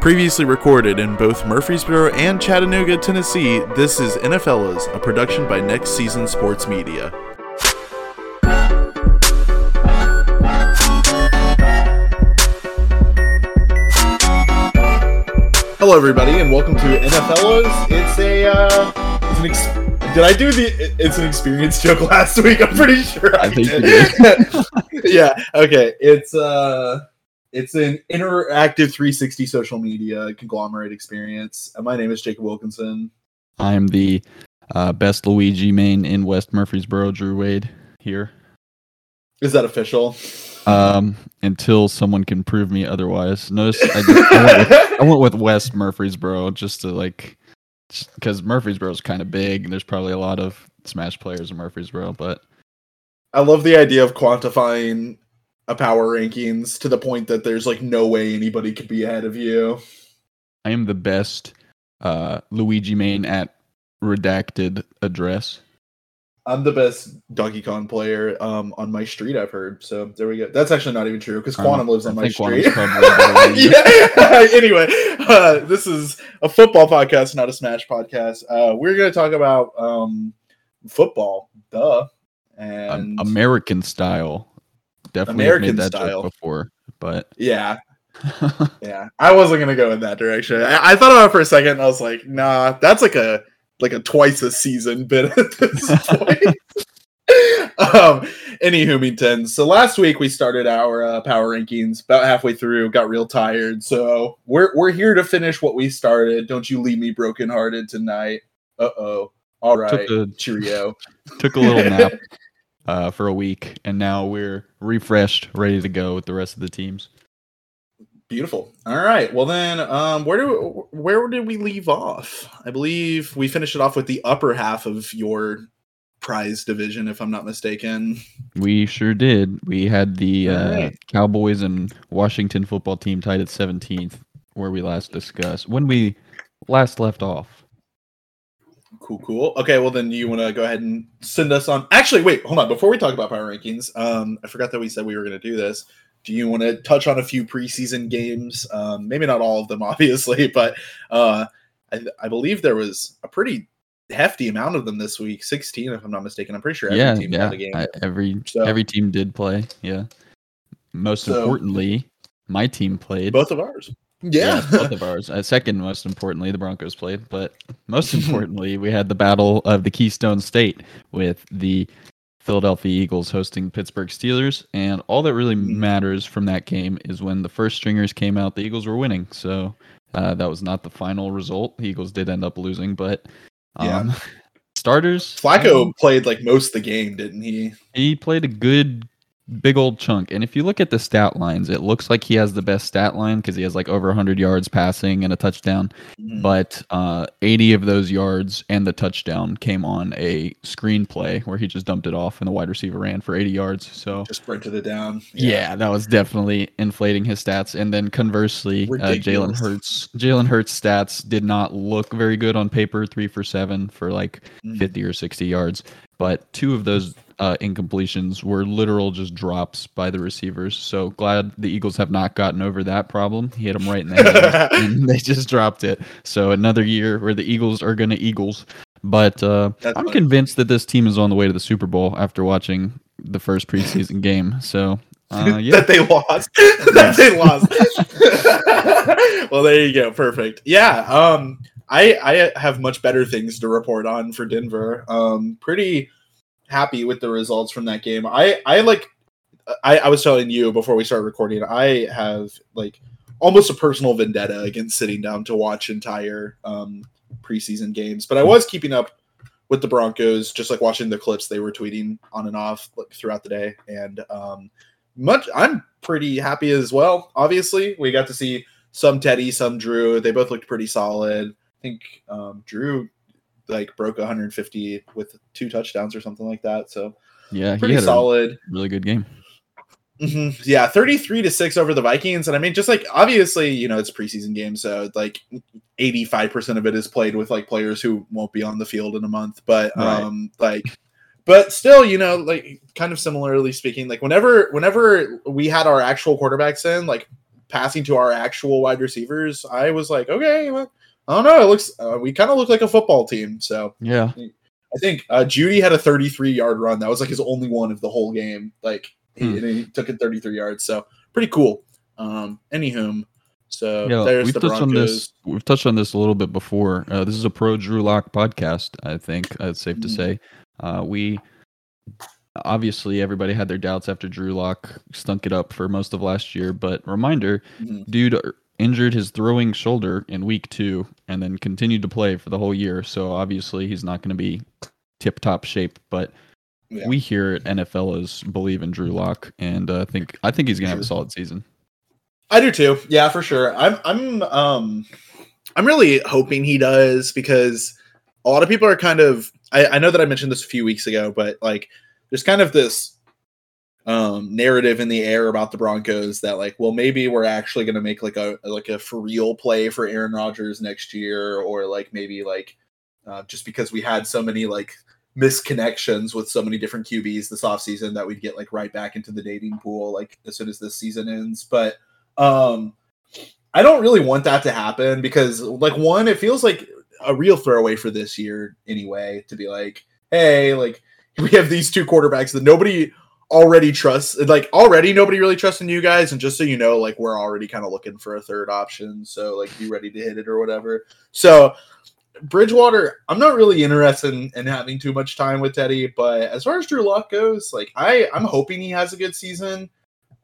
Previously recorded in both Murfreesboro and Chattanooga, Tennessee, this is NFLers, a production by Next Season Sports Media. Hello, everybody, and welcome to NFLers. It's a, uh, it's an ex- did I do the? It's an experience joke last week. I'm pretty sure I, I think you did. yeah. Okay. It's uh it's an interactive 360 social media conglomerate experience. And my name is Jacob Wilkinson. I am the uh, best Luigi main in West Murfreesboro, Drew Wade here. Is that official? Um, until someone can prove me otherwise. Notice I, just, I, went, with, I went with West Murfreesboro just to like, because Murfreesboro is kind of big and there's probably a lot of Smash players in Murfreesboro, but I love the idea of quantifying a power rankings to the point that there's like no way anybody could be ahead of you. I am the best uh, Luigi main at redacted address. I'm the best Donkey Kong player um, on my street. I've heard. So there we go. That's actually not even true because Um, Quantum lives I on my think street. Quantum's probably better than you. yeah. anyway, uh, this is a football podcast, not a Smash podcast. Uh, we're going to talk about um, football. Duh. Um, And American style. Definitely American made that style. joke before, but yeah, yeah. I wasn't gonna go in that direction. I, I thought about it for a second. And I was like, nah, that's like a like a twice a season bit at this point. um, any Humington. So last week we started our uh, power rankings. About halfway through, got real tired. So we're we're here to finish what we started. Don't you leave me brokenhearted tonight. Uh oh. All right. took a Cheerio. took a little nap uh, for a week, and now we're refreshed, ready to go with the rest of the teams. Beautiful. All right. Well then, um, where do where did we leave off? I believe we finished it off with the upper half of your prize division, if I'm not mistaken. We sure did. We had the uh, Alright. Cowboys and Washington football team tied at 17th, where we last discussed when we last left off. Cool, cool. Okay. Well then, you want to go ahead and send us on? Actually, wait. Hold on. Before we talk about power rankings, um, I forgot that we said we were going to do this. Do you want to touch on a few preseason games? Um, maybe not all of them, obviously, but uh, I, I believe there was a pretty hefty amount of them this week. 16, if I'm not mistaken. I'm pretty sure every yeah, team yeah. had a game. I- every So- every team did play. Yeah. Most So- importantly, my team played. Both of ours. Yeah. both of ours. Uh, second, most importantly, the Broncos played, but most importantly, we had the battle of the Keystone State with the Philadelphia Eagles hosting Pittsburgh Steelers, and all that really Mhm. matters from that game is when the first stringers came out, the Eagles were winning. So uh, that was not the final result. The Eagles did end up losing, but Yeah. um, starters. Flacco um, played like most of the game, didn't he? he played a good big old chunk and if you look at the stat lines it looks like he has the best stat line because he has like over 100 yards passing and a touchdown Mhm. but uh, 80 of those yards and the touchdown came on a screen play where he just dumped it off and the wide receiver ran for 80 yards so Just sprinted it down. yeah, that was definitely inflating his stats. And then conversely, uh, Jalen. Hurts, Jalen Hurts stats did not look very good on paper. Three for seven for like Mhm. 50 or 60 yards, but two of those uh, incompletions were literal just drops by the receivers. So glad the Eagles have not gotten over that problem. He hit them right in the head, and they just dropped it. So another year where the Eagles are going to Eagles. But uh, I'm funny. convinced that this team is on the way to the Super Bowl after watching the first preseason game. So uh, yeah, that they lost. that they lost. well, there you go. Perfect. Yeah. Um, I I have much better things to report on for Denver. Um, pretty happy with the results from that game. I I like. I, I was telling you before we started recording. I have like almost a personal vendetta against sitting down to watch entire um, preseason games, but I was keeping up with the Broncos, just like watching the clips they were tweeting on and off like, throughout the day, and um, much i'm pretty happy as well obviously we got to see some teddy some drew they both looked pretty solid i think um, drew like broke 150 with two touchdowns or something like that so yeah, he pretty solid really good game. Mhm. yeah 33 to 6 over the vikings and i mean just like obviously you know it's preseason game so like 85% of it is played with like players who won't be on the field in a month but Right. um like but still you know like kind of similarly speaking like whenever whenever we had our actual quarterbacks in like passing to our actual wide receivers, I was like, okay, well, I don't know. It looks uh, we kind of look like a football team. So yeah, I think uh, Jeudy had a 33 yard run. That was like his only one of the whole game. Like he, Hmm. he took it 33 yards. So pretty cool. Um, anywhom, so yeah. there's We've the touched on this. We've touched on this a little bit before. Uh, this is a pro Drew Lock podcast. I think uh, it's safe to Mhm. say. Uh, we obviously everybody had their doubts after Drew Lock stunk it up for most of last year. But reminder, Mhm. dude injured his throwing shoulder in week two and then continued to play for the whole year. So obviously he's not going to be tip top shape. But Yeah. we here at NFLers believe in Drew Lock, and uh, think I think he's going to have a solid season. I do too. Yeah, for sure. I'm I'm um I'm really hoping he does because a lot of people are kind of I, I know that I mentioned this a few weeks ago, but like there's kind of this um narrative in the air about the Broncos that like, well, maybe we're actually gonna make like a like a for real play for Aaron Rodgers next year, or like maybe like uh, just because we had so many like misconnections with so many different QBs this offseason that we'd get like right back into the dating pool like as soon as this season ends. But um I don't really want that to happen because like one, it feels like a real throwaway for this year anyway, to be like, hey, like we have these two quarterbacks that nobody already trust like already nobody really trusts in you guys and just so you know like we're already kind of looking for a third option so like be ready to hit it or whatever so Bridgewater, I'm not really interested in, in having too much time with Teddy, but as far as Drew Lock goes, like I, I'm hoping he has a good season.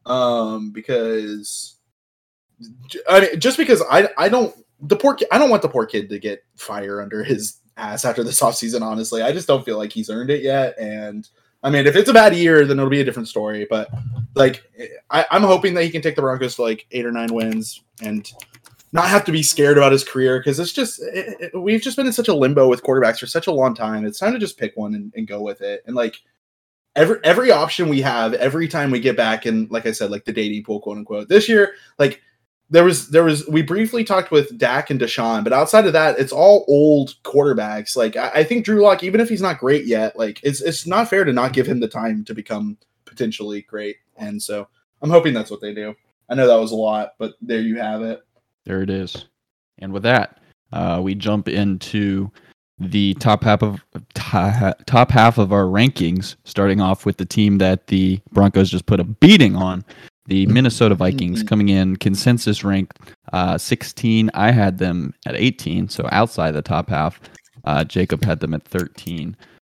Um, because I mean, just because I, I don't the poor I don't want the poor kid to get fire under his ass after this offseason, honestly. I just don't feel like he's earned it yet. And I mean, if it's a bad year, then it'll be a different story. But like, I, I'm hoping that he can take the Broncos to like eight or nine wins and not have to be scared about his career because it's just it, it- we've just been in such a limbo with quarterbacks for such a long time. It's time to just pick one and, and go with it. And like every every option we have, every time we get back and like I said, like the dating pool, quote unquote. This year, like there was there was we briefly talked with Dak and Deshaun, but outside of that, it's all old quarterbacks. Like I, I think Drew Lock, even if he's not great yet, like it's it's not fair to not give him the time to become potentially great. And so I'm hoping that's what they do. I know that was a lot, but there you have it. There it is. And with that, uh, we jump into the top half of to- top half of our rankings, starting off with the team that the Broncos just put a beating on, the Minnesota Vikings, Mhm. coming in consensus ranked uh, 16. I had them at 18, so outside the top half. Uh, Jacob had them at 13.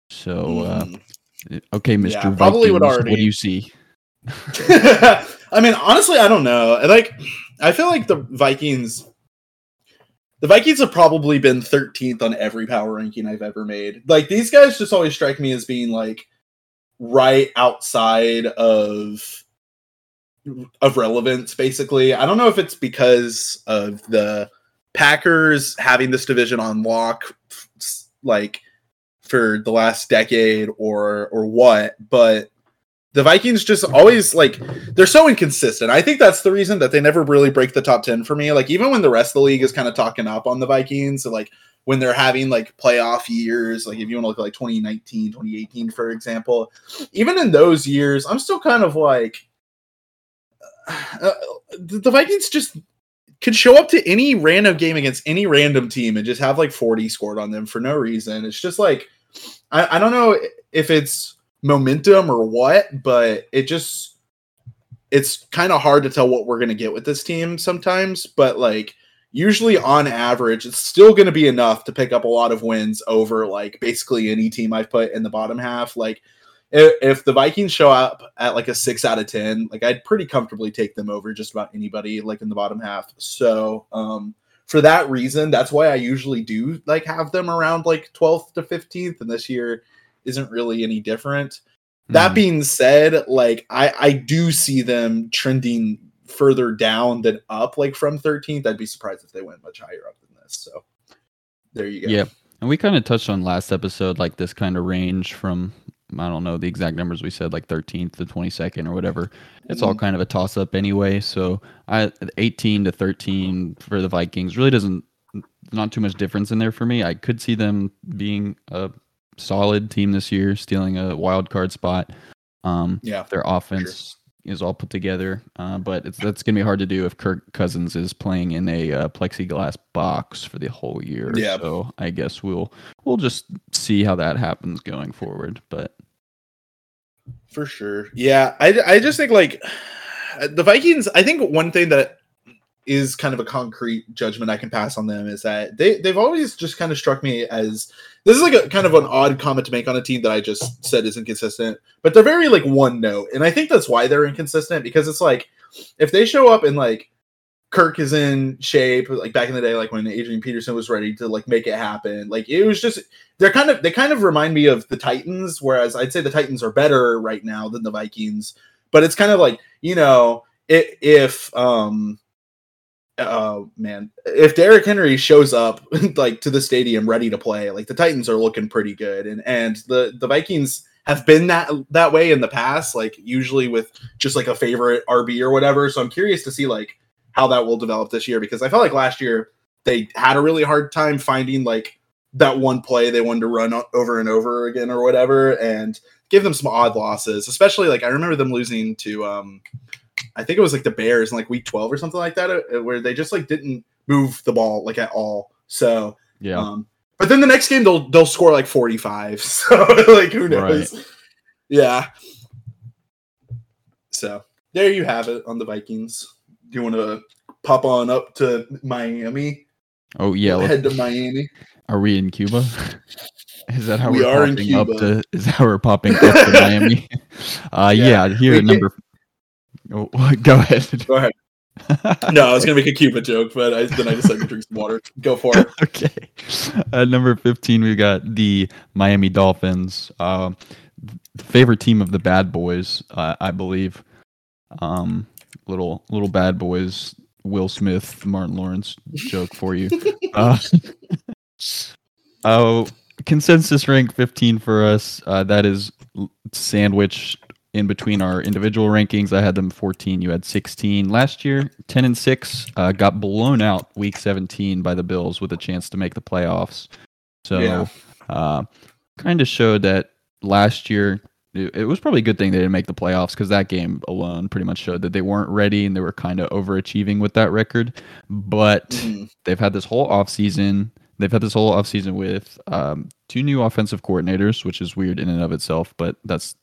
So, uh, Mm. okay, Mister Yeah, probably would already- what do you see? I mean, honestly, I don't know. Like, I feel like the Vikings, the Vikings have probably been 13th on every power ranking I've ever made. Like, these guys just always strike me as being like right outside of of relevance. Basically, I don't know if it's because of the Packers having this division on lock, like for the last decade, or or what, but the Vikings just always like they're so inconsistent. I think that's the reason that they never really break the top 10 for me. Like even when the rest of the league is kind of talking up on the Vikings, like when they're having like playoff years, like if you want to look at like 2019, 2018 for example, even in those years, I'm still kind of like uh, the Vikings just could show up to any random game against any random team and just have like 40 scored on them for no reason. It's just like I, I don't know if it's momentum or what, but it just it's kind of hard to tell what we're gonna get with this team sometimes. But like usually on average, it's still gonna be enough to pick up a lot of wins over like basically any team I've put in the bottom half. Like if, if the Vikings show up at like a six out of ten, like I'd pretty comfortably take them over just about anybody like in the bottom half. So um for that reason, that's why I usually do like have them around like 12th to 15th, and this year isn't really any different. That Mhm. being said, like I I do see them trending further down than up, like from 13th. I'd be surprised if they went much higher up than this. So there you go. Yeah. And we kind of touched on last episode, like this kind of range from, I don't know the exact numbers we said, like 13th to 22nd or whatever. It's all Mhm. kind of a toss up anyway. So I 18 to 13 for the Vikings really doesn't, not too much difference in there for me. I could see them being a solid team this year, stealing a wild card spot. Um, Yeah. their offense is all put together. Uh, but it's that's gonna be hard to do if Kirk Cousins is playing in a uh, plexiglass box for the whole year. Yeah. So I guess we'll we'll just see how that happens going forward. But For sure. Yeah, I I just think like the Vikings. I think one thing that is kind of a concrete judgment I can pass on them is that they they've always just kind of struck me as this is like a kind of an odd comment to make on a team that I just said is inconsistent, but they're very like one note, and I think that's why they're inconsistent because it's like if they show up and like Kirk is in shape, like back in the day, like when Adrian Peterson was ready to like make it happen, like it was just they're kind of they kind of remind me of the Titans, whereas I'd say the Titans are better right now than the Vikings, but it's kind of like you know if, if um oh man, if Derrick Henry shows up like to the stadium ready to play, like the Titans are looking pretty good, and and the the Vikings have been that that way in the past, like usually with just like a favorite RB or whatever. So I'm curious to see like how that will develop this year because I felt like last year they had a really hard time finding like that one play they wanted to run over and over again or whatever, and give them some odd losses, especially like I remember them losing to um I think it was like the Bears in like week 12 or something like that, uh, where they just like didn't move the ball like at all. So yeah, um, but then the next game they'll they'll score like 45. So like who knows? Right. Yeah. So there you have it on the Vikings. Do you want to pop on up to Miami? oh yeah. head to Miami. Are we in Cuba? Is that how We are in popping up Cuba. to? Is that how we're popping up to Miami? Uh, Yeah. yeah. Here number. Oh, go ahead. Go ahead. No, I was gonna make a Cuba joke, but I, then I decided to drink some water. Go for it. okay. At number 15, we've got the Miami Dolphins, uh, the favorite team of the bad boys, uh, I believe. Um, little little bad boys, Will Smith, Martin Lawrence joke for you. uh, oh, consensus rank 15 for us. Uh, that is sandwiched in between our individual rankings. I had them 14. You had 16 last year. 10 and six. Uh, got blown out week 17 by the Bills with a chance to make the playoffs. So, Yeah. uh, kind of showed that last year. It it was probably a good thing they didn't make the playoffs because that game alone pretty much showed that they weren't ready and they were kind of overachieving with that record. But Mhm. they've had this whole offseason. They've had this whole offseason with um, two new offensive coordinators, which is weird in and of itself, but that's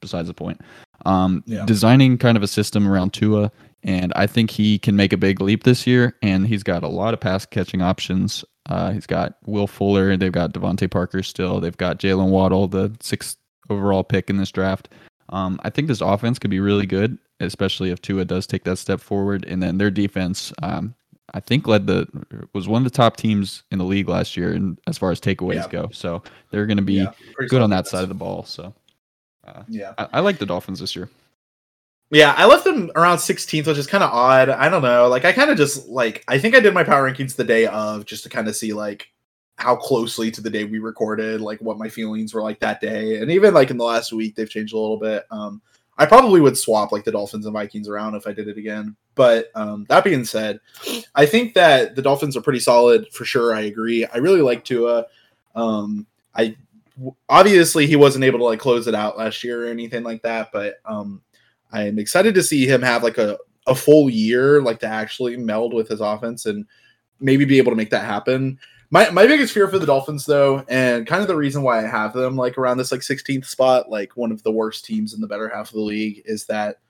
besides the point. Um, Yeah. Designing kind of a system around Tua, and I think he can make a big leap this year. And he's got a lot of pass catching options. Uh, he's got Will Fuller. They've got DeVante Parker still. They've got Jaylen Waddle, the sixth overall pick in this draft. Um, I think this offense could be really good, especially if Tua does take that step forward. And then their defense, um, I think, led the was one of the top teams in the league last year, and as far as takeaways Yeah. go. So they're going to be Yeah, good on that side of the ball. So Yeah. I, I like the Dolphins this year. Yeah, I left them around 16th, which is kind of odd. I don't know. Like, I kind of just like, I think I did my power rankings the day of just to kind of see like how closely to the day we recorded, like what my feelings were like that day. And even like in the last week, they've changed a little bit. Um, I probably would swap like the Dolphins and Vikings around if I did it again. But um, that being said, I think that the Dolphins are pretty solid for sure. I agree. I really like Tua. Um, I obviously he wasn't able to like close it out last year or anything like that, but um, I'm excited to see him have like a, a full year, like to actually meld with his offense and maybe be able to make that happen. My my biggest fear for the Dolphins though, and kind of the reason why I have them like around this like 16th spot, like one of the worst teams in the better half of the league, is that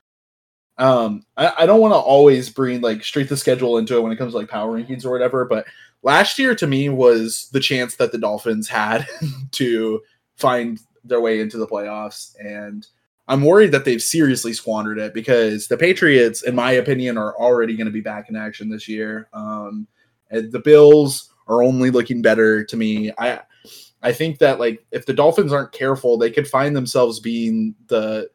um I, I don't want to always bring like straight the schedule into it when it comes to like power rankings or whatever, but last year to me was the chance that the Dolphins had to find their way into the playoffs and I'm worried that they've seriously squandered it because the Patriots, in my opinion, are already going to be back in action this year. Um, the Bills are only looking better to me. I I think that like if the Dolphins aren't careful, they could find themselves being the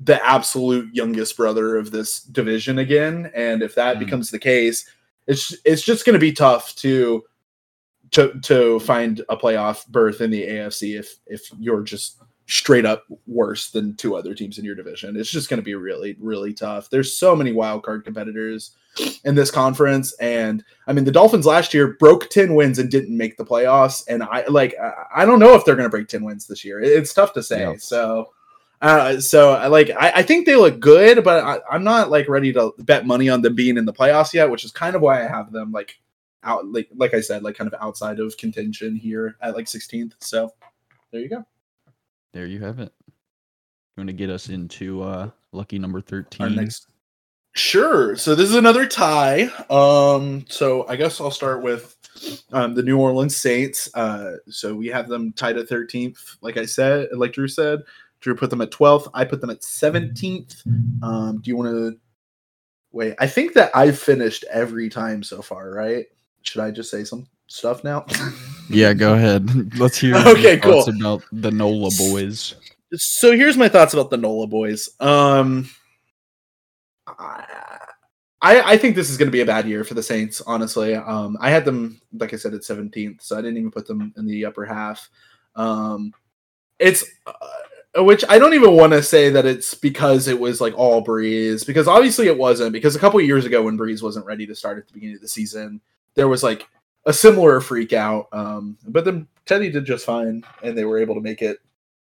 the absolute youngest brother of this division again. And if that Mhm. becomes the case, it's it's just going to be tough to to to find a playoff berth in the AFC if if you're just straight up worse than two other teams in your division. It's just going to be really really tough. There's so many wild card competitors in this conference and I mean the Dolphins last year broke 10 wins and didn't make the playoffs and I like I- don't know if they're going to break 10 wins this year. It's tough to say. Yeah. So Uh, so I like I, I think they look good, but I, I'm not like ready to bet money on them being in the playoffs yet, which is kind of why I have them like out like like I said, like kind of outside of contention here at like 16th. So there you go. There you have it. You want to get us into uh lucky number 13? Our next Sure. So this is another tie. Um, so I guess I'll start with um, the New Orleans Saints. Uh, so we have them tied at 13th, like I said, like Drew said. Drew put them at 12th. I put them at 17th. Um, do you want to wait? I think that I've finished every time so far, right? Should I just say some stuff now? yeah, go ahead. Let's hear. Okay, cool. About the Nola boys. So here's my thoughts about the Nola boys. Um, I, I think this is going to be a bad year for the Saints. Honestly, um, I had them, like I said, at 17th, so I didn't even put them in the upper half. Um, it's uh, which I don't even want to say that it's because it was like all Brees, because obviously it wasn't. Because a couple years ago, when Brees wasn't ready to start at the beginning of the season, there was like a similar freak out. Um, but then Teddy did just fine, and they were able to make it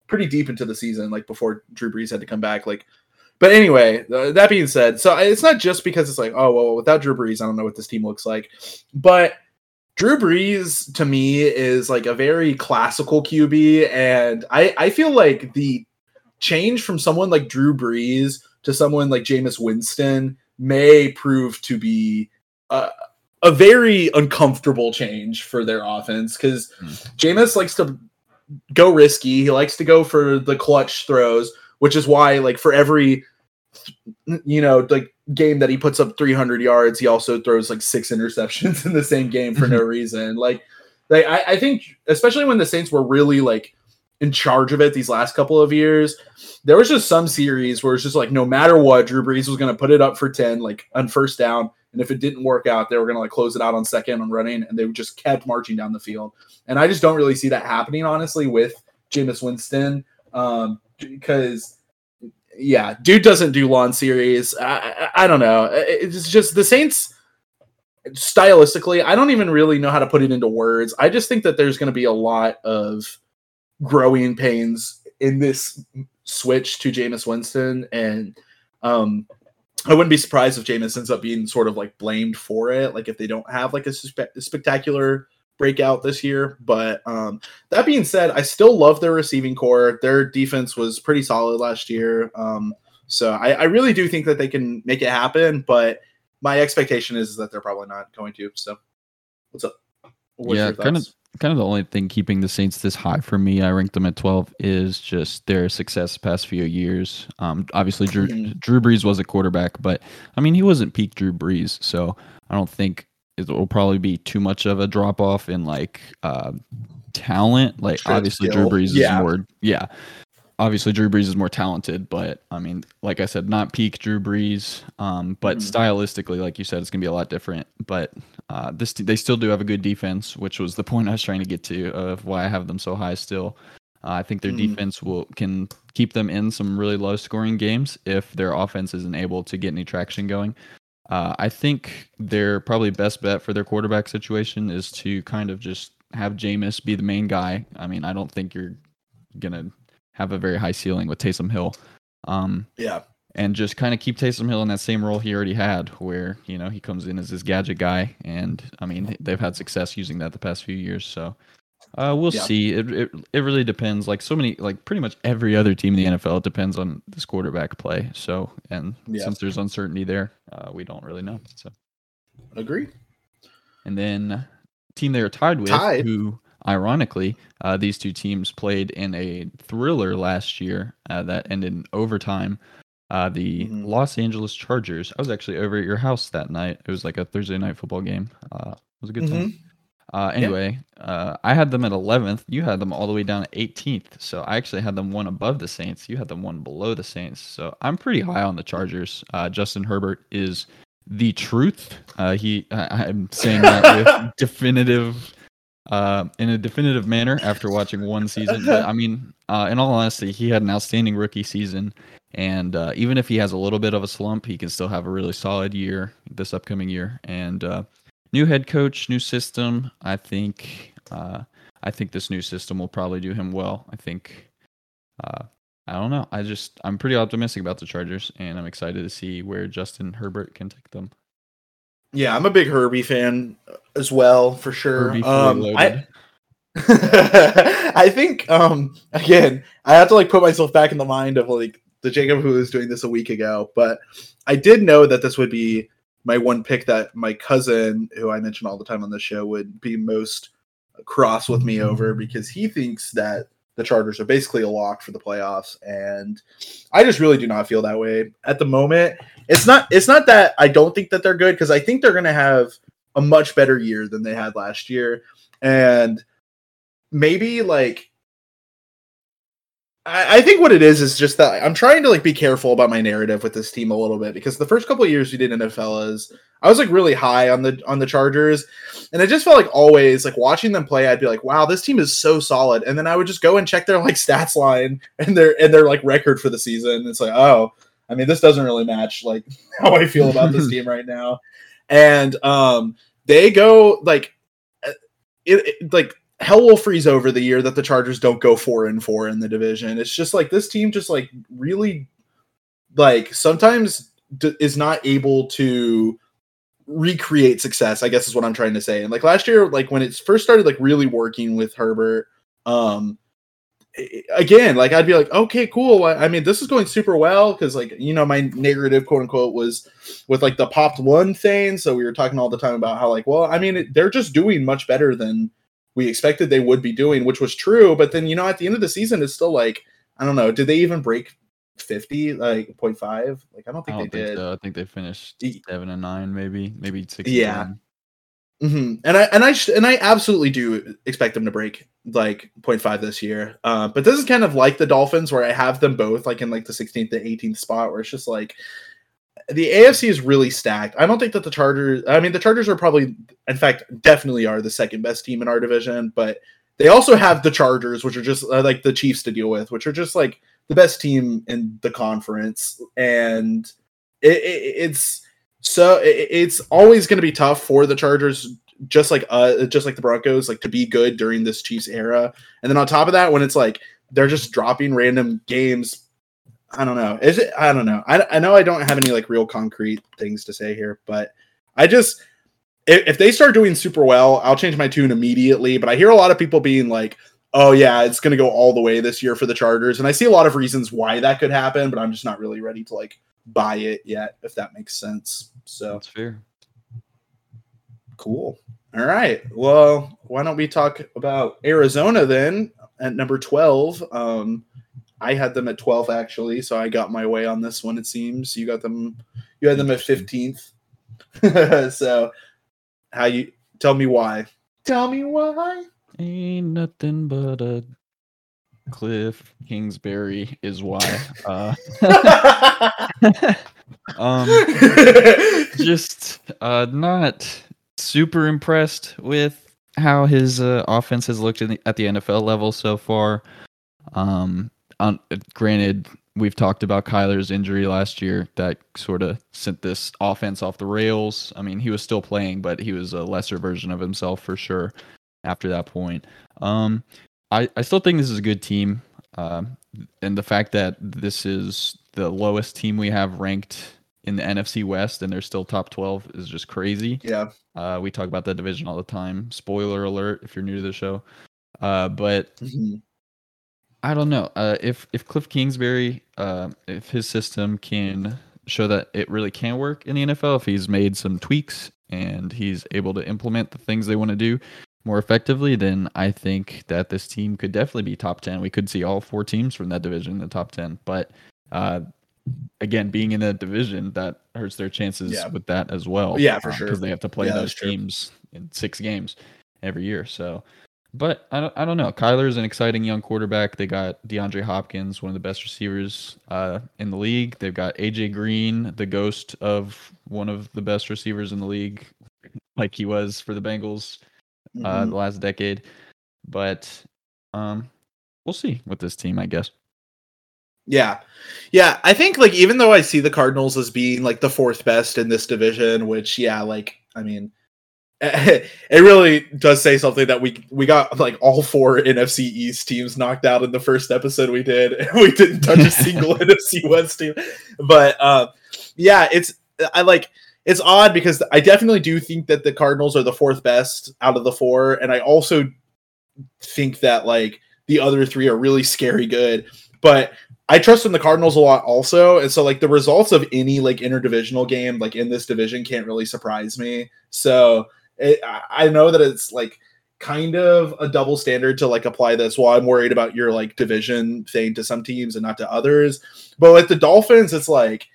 pretty deep into the season, like before Drew Brees had to come back. Like but anyway, uh, that being said, so it's not just because it's like, oh well, without Drew Brees, I don't know what this team looks like. But Drew Brees to me is like a very classical QB, and I I feel like the change from someone like Drew Brees to someone like Jameis Winston may prove to be a, a very uncomfortable change for their offense because mm. Jameis likes to go risky. He likes to go for the clutch throws, which is why like for every you know, like game that he puts up 300 yards, he also throws like six interceptions in the same game for no reason. Like, like I, I think, especially when the Saints were really like in charge of it these last couple of years, there was just some series where it's just like no matter what, Drew Brees was going to put it up for 10, like on first down. And if it didn't work out, they were going to like close it out on second on running, and they just kept marching down the field. And I just don't really see that happening, honestly, with Jameis Winston, um, because yeah, dude doesn't do lawn series. I, I, I don't know. It's just the Saints stylistically. I don't even really know how to put it into words. I just think that there's going to be a lot of growing pains in this switch to Jameis Winston, and um, I wouldn't be surprised if Jameis ends up being sort of like blamed for it. Like if they don't have like a, spe- spectacular breakout this year. But um, that being said, I still love their receiving corps. Their defense was pretty solid last year. Um, so I, I, really do think that they can make it happen. But my expectation is that they're probably not going to. So what's up? What's yeah, kind of. Kind of the only thing keeping the Saints this high for me, I ranked them at 12, is just their success the past few years. Um, obviously, Drew, mm-hmm. Drew Brees was a quarterback, but I mean, he wasn't peak Drew Brees. So I don't think it will probably be too much of a drop off in like uh, talent. Like obviously skill. Drew Brees yeah. is more yeah. Obviously Drew Brees is more talented, but I mean, like I said, not peak Drew Brees. Um, but mm. stylistically, like you said, it's gonna be a lot different. But uh, this they still do have a good defense, which was the point I was trying to get to of why I have them so high still. Uh, I think their mm. defense will can keep them in some really low scoring games if their offense isn't able to get any traction going. Uh, I think their probably best bet for their quarterback situation is to kind of just have Jameis be the main guy. I mean, I don't think you're gonna have a very high ceiling with Taysom Hill. Um, yeah, and just kind of keep Taysom Hill in that same role he already had, where you know he comes in as this gadget guy, and I mean they've had success using that the past few years. So uh, we'll yeah. see. It, it it really depends. Like so many, like pretty much every other team in the NFL, it depends on this quarterback play. So, and yeah. since there's uncertainty there, uh, we don't really know. So, agree. And then team they are tied with, tied. who ironically, uh, these two teams played in a thriller last year uh, that ended in overtime. Uh, the mm-hmm. Los Angeles Chargers. I was actually over at your house that night. It was like a Thursday night football game. Uh, it was a good mm-hmm. time. Uh, anyway, uh, I had them at 11th. You had them all the way down at 18th. So I actually had them one above the Saints. You had them one below the Saints. So I'm pretty high on the Chargers. Uh, Justin Herbert is the truth. Uh, he, I, am saying that with definitive, uh, in a definitive manner after watching one season. But, I mean, uh, in all honesty, he had an outstanding rookie season. And uh, even if he has a little bit of a slump, he can still have a really solid year this upcoming year. And new head coach, new system. I think uh, I think this new system will probably do him well. I think uh, I don't know. I just I'm pretty optimistic about the Chargers, and I'm excited to see where Justin Herbert can take them. Yeah, I'm a big Herbie fan as well, for sure. Um, I. I think um again, I have to like put myself back in the mind of like the Jacob who was doing this a week ago, but I did know that this would be my one pick that my cousin, who I mention all the time on the show, would be most cross with me over because he thinks that the Chargers are basically a lock for the playoffs, and I just really do not feel that way at the moment. It's not. It's not that I don't think that they're good because I think they're going to have a much better year than they had last year, and maybe like I, I think what it is is just that I'm trying to like be careful about my narrative with this team a little bit because the first couple years we did NFLs, I was like really high on the on the Chargers, and I just felt like always like watching them play, I'd be like, wow, this team is so solid, and then I would just go and check their like stats line and their and their like record for the season. It's like, oh, I mean, this doesn't really match like how I feel about this team right now, and um, they go like uh, it, it like hell will freeze over the year that the Chargers don't go four and four in the division. It's just like this team just like really like sometimes d- is not able to recreate success. I guess is what I'm trying to say. And like last year, like when it first started like really working with Herbert, um again like i'd be like okay cool i I mean this is going super well because like you know my narrative quote unquote was with like the popped one thing so we were talking all the time about how like well i mean it, they're just doing much better than we expected they would be doing which was true but then you know at the end of the season it's still like i don't know did they even break 50 like 0.5 like i don't think they don't think did so. I think they finished seven and nine, maybe, maybe six. Yeah. And hmm And I and I sh- and I absolutely do expect them to break like 0.5 this year. Uh, but this is kind of like the Dolphins, where I have them both like in like the 16th to 18th spot, where it's just like the AFC is really stacked. I don't think that the Chargers. I mean, the Chargers are probably, in fact, definitely are the second best team in our division, but they also have the Chargers, which are just uh, like the Chiefs to deal with, which are just like the best team in the conference, and it, it, it's so it, it's always going to be tough for the Chargers, just like uh, just like the Broncos, like to be good during this Chiefs era. And then on top of that, when it's like they're just dropping random games, I don't know. Is it? I don't know. I, I know I don't have any like real concrete things to say here, but I just if, if they start doing super well, I'll change my tune immediately. But I hear a lot of people being like, "Oh yeah, it's going to go all the way this year for the Chargers," and I see a lot of reasons why that could happen, but I'm just not really ready to like buy it yet, if that makes sense. So That's fair. cool. All right. Well, why don't we talk about Arizona then at number 12? Um, I had them at 12 actually, so I got my way on this one, it seems. You got them you had them at 15th. so how you tell me why? Tell me why. Ain't nothing but a Cliff Kingsbury is why. Uh, um, just uh, not super impressed with how his uh, offense has looked in the, at the NFL level so far. Um, on, granted, we've talked about Kyler's injury last year that sort of sent this offense off the rails. I mean, he was still playing, but he was a lesser version of himself for sure after that point. Um, I, I still think this is a good team. Um, and the fact that this is the lowest team we have ranked in the NFC West and they're still top 12 is just crazy. yeah. Uh, we talk about that division all the time. Spoiler alert if you're new to the show. Uh, but Mhm. I don't know. Uh, if if Cliff Kingsbury, uh, if his system can show that it really can work in the NFL, if he's made some tweaks and he's able to implement the things they want to do more effectively, then I think that this team could definitely be top ten. We could see all four teams from that division in the top ten. But uh, again, being in that division, that hurts their chances Yeah. with that as well. Yeah, for sure. Because they have to play Yeah, those teams in six games every year. So. But I don't, I don't know. Kyler's an exciting young quarterback. They got DeAndre Hopkins, one of the best receivers uh, in the league. They've got AJ Green, the ghost of one of the best receivers in the league, like he was for the Bengals uh, Mhm. the last decade. But um, we'll see with this team, I guess. Yeah. Yeah. I think like even though I see the Cardinals as being like the fourth best in this division, which yeah, like I mean, it really does say something that we we got like all four NFC East teams knocked out in the first episode we did, and we didn't touch a single NFC West team. But uh, yeah, it's I like it's odd because I definitely do think that the Cardinals are the fourth best out of the four, and I also think that like the other three are really scary good. But I trust in the Cardinals a lot also, and so like the results of any like interdivisional game like in this division can't really surprise me. So it, I know that it's like kind of a double standard to like apply this. Well, I'm worried about your like division thing to some teams and not to others. But with the Dolphins, it's like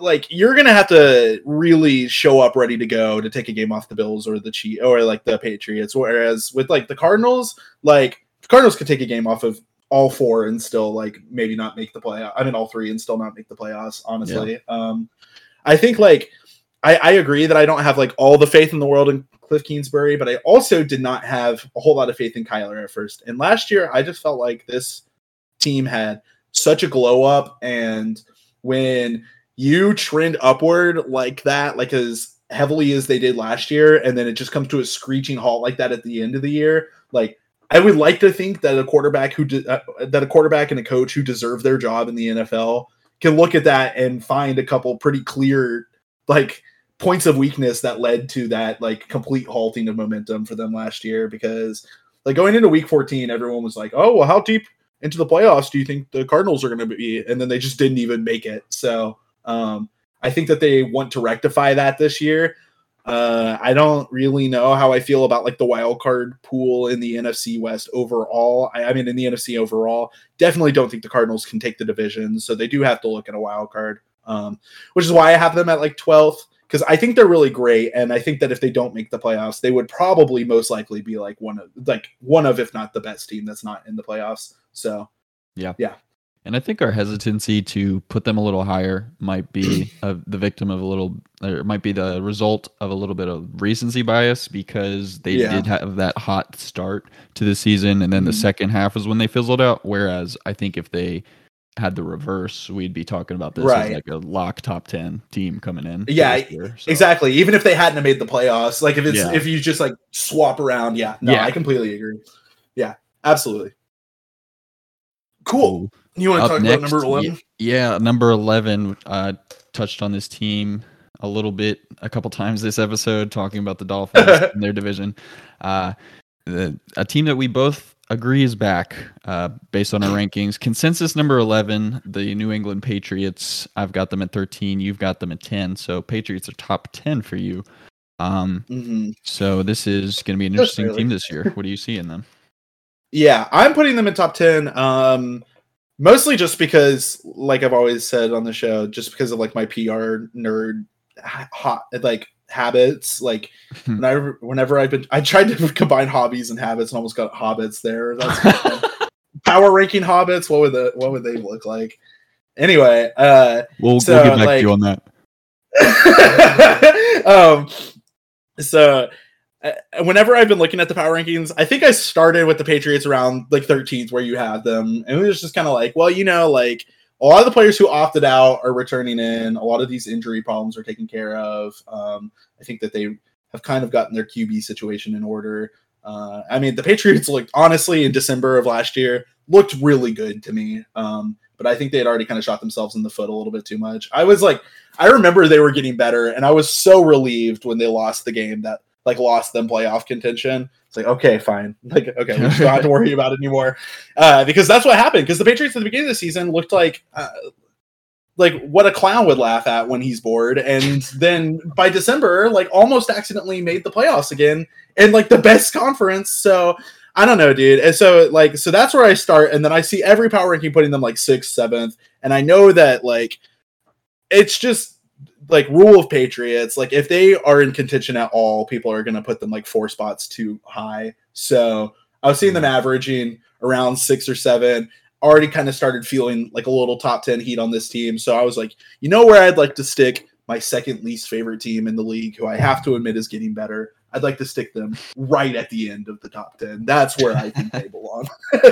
like you're gonna have to really show up ready to go to take a game off the Bills or the Chiefs or like the Patriots. Whereas with like the Cardinals, like the Cardinals could take a game off of all four and still like maybe not make the play. I mean, all three and still not make the playoffs. Honestly, yeah. um, I think like I, I agree that I don't have like all the faith in the world in Cliff Kingsbury, but I also did not have a whole lot of faith in Kyler at first. And last year, I just felt like this team had such a glow up, and when you trend upward like that, like as heavily as they did last year, and then it just comes to a screeching halt like that at the end of the year, like I would like to think that a quarterback who de- uh, that a quarterback and a coach who deserve their job in the NFL can look at that and find a couple pretty clear like points of weakness that led to that like complete halting of momentum for them last year because like going into week 14 everyone was like oh well how deep into the playoffs do you think the cardinals are going to be? And then they just didn't even make it. So um i think that they want to rectify that this year uh, I don't really know how I feel about like the wild card pool in the NFC West overall. I, I, mean, in the NFC overall, definitely don't think the Cardinals can take the division, so they do have to look at a wild card, um, which is why I have them at like 12th because I think they're really great, and I think that if they don't make the playoffs, they would probably most likely be like one of like one of if not the best team that's not in the playoffs. So yeah, yeah, and I think our hesitancy to put them a little higher might be the victim of a little, or might be the result of a little bit of recency bias because they yeah. did have that hot start to the season, and then mm-hmm. the second half was when they fizzled out. Whereas I think if they had the reverse, we'd be talking about this right. as like a lock top ten team coming in. Yeah, year, so. exactly. Even if they hadn't made the playoffs, like if it's yeah. if you just like swap around, yeah, no, yeah. I completely agree. Yeah, absolutely. Cool. You want to talk next, about number 11? Yeah, number 11 uh, touched on this team a little bit a couple times this episode, talking about the Dolphins and their division. Uh, the, a team that we both agree is back uh, based on our rankings. Consensus number 11, the New England Patriots. I've got them at 13. You've got them at 10. So Patriots are top 10 for you. Um, mm-hmm. So this is going to be an interesting team this year. What do you see in them? Yeah, I'm putting them in top 10. Um, mostly just because like i've always said on the show just because of like my pr nerd hot like habits like hmm. whenever whenever i've been i tried to combine hobbies and habits and almost got hobbits there. That's power ranking hobbits what would the what would they look like? Anyway uh we'll, so, we'll get back like, to you on that. Um so whenever I've been looking at the power rankings, I think I started with the Patriots around like 13th where you have them. And it was just kind of like, well, you know, like a lot of the players who opted out are returning in. A lot of these injury problems are taken care of. Um, I think that they have kind of gotten their QB situation in order. Uh, I mean, the Patriots looked honestly in December of last year looked really good to me. Um, but I think they had already kind of shot themselves in the foot a little bit too much. I was like, I remember they were getting better, and I was so relieved when they lost the game that like lost them playoff contention. It's like, okay, fine. Like, okay, we don't have to worry about it anymore. Uh, because that's what happened. Because the Patriots at the beginning of the season looked like uh, like what a clown would laugh at when he's bored. And then by December, like almost accidentally made the playoffs again and like the best conference. So I don't know, dude. And so like so that's where I start. And then I see every power ranking putting them like sixth, seventh. And I know that like it's just like rule of Patriots, like if they are in contention at all, people are going to put them like four spots too high. So I was seeing them averaging around six or seven. Already kind of started feeling like a little top 10 heat on this team. So I was like, you know where I'd like to stick my second least favorite team in the league, who I have to admit is getting better. I'd like to stick them right at the end of the top 10. That's where I think they belong.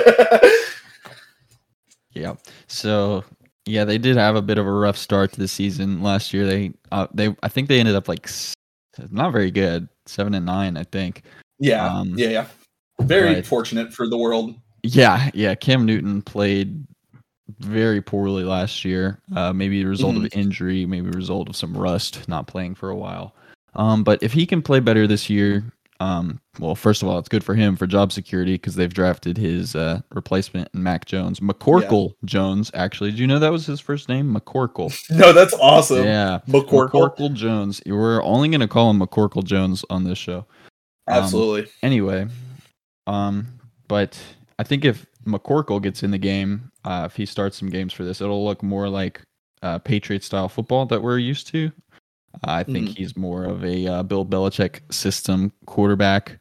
yeah. So yeah, they did have a bit of a rough start to the season last year. They uh, they I think they ended up like not very good. seven and nine, I think. Yeah, Um, yeah, yeah. Very but- fortunate for the world. Yeah, yeah. Cam Newton played very poorly last year. Uh, maybe a result Mm-hmm. of injury, maybe a result of some rust, not playing for a while. Um, but if he can play better this year, um, well, first of all, it's good for him for job security because they've drafted his uh, replacement, in Mac Jones, McCorkle Jones. Actually, do you know that was his first name, McCorkle? No, that's awesome. yeah, McCorkle. McCorkle Jones. We're only going to call him McCorkle Jones on this show. Um, Absolutely. anyway, um, but I think if McCorkle gets in the game, uh, if he starts some games for this, it'll look more like uh, Patriot style football that we're used to. I think Mhm. he's more of a uh, Bill Belichick system quarterback,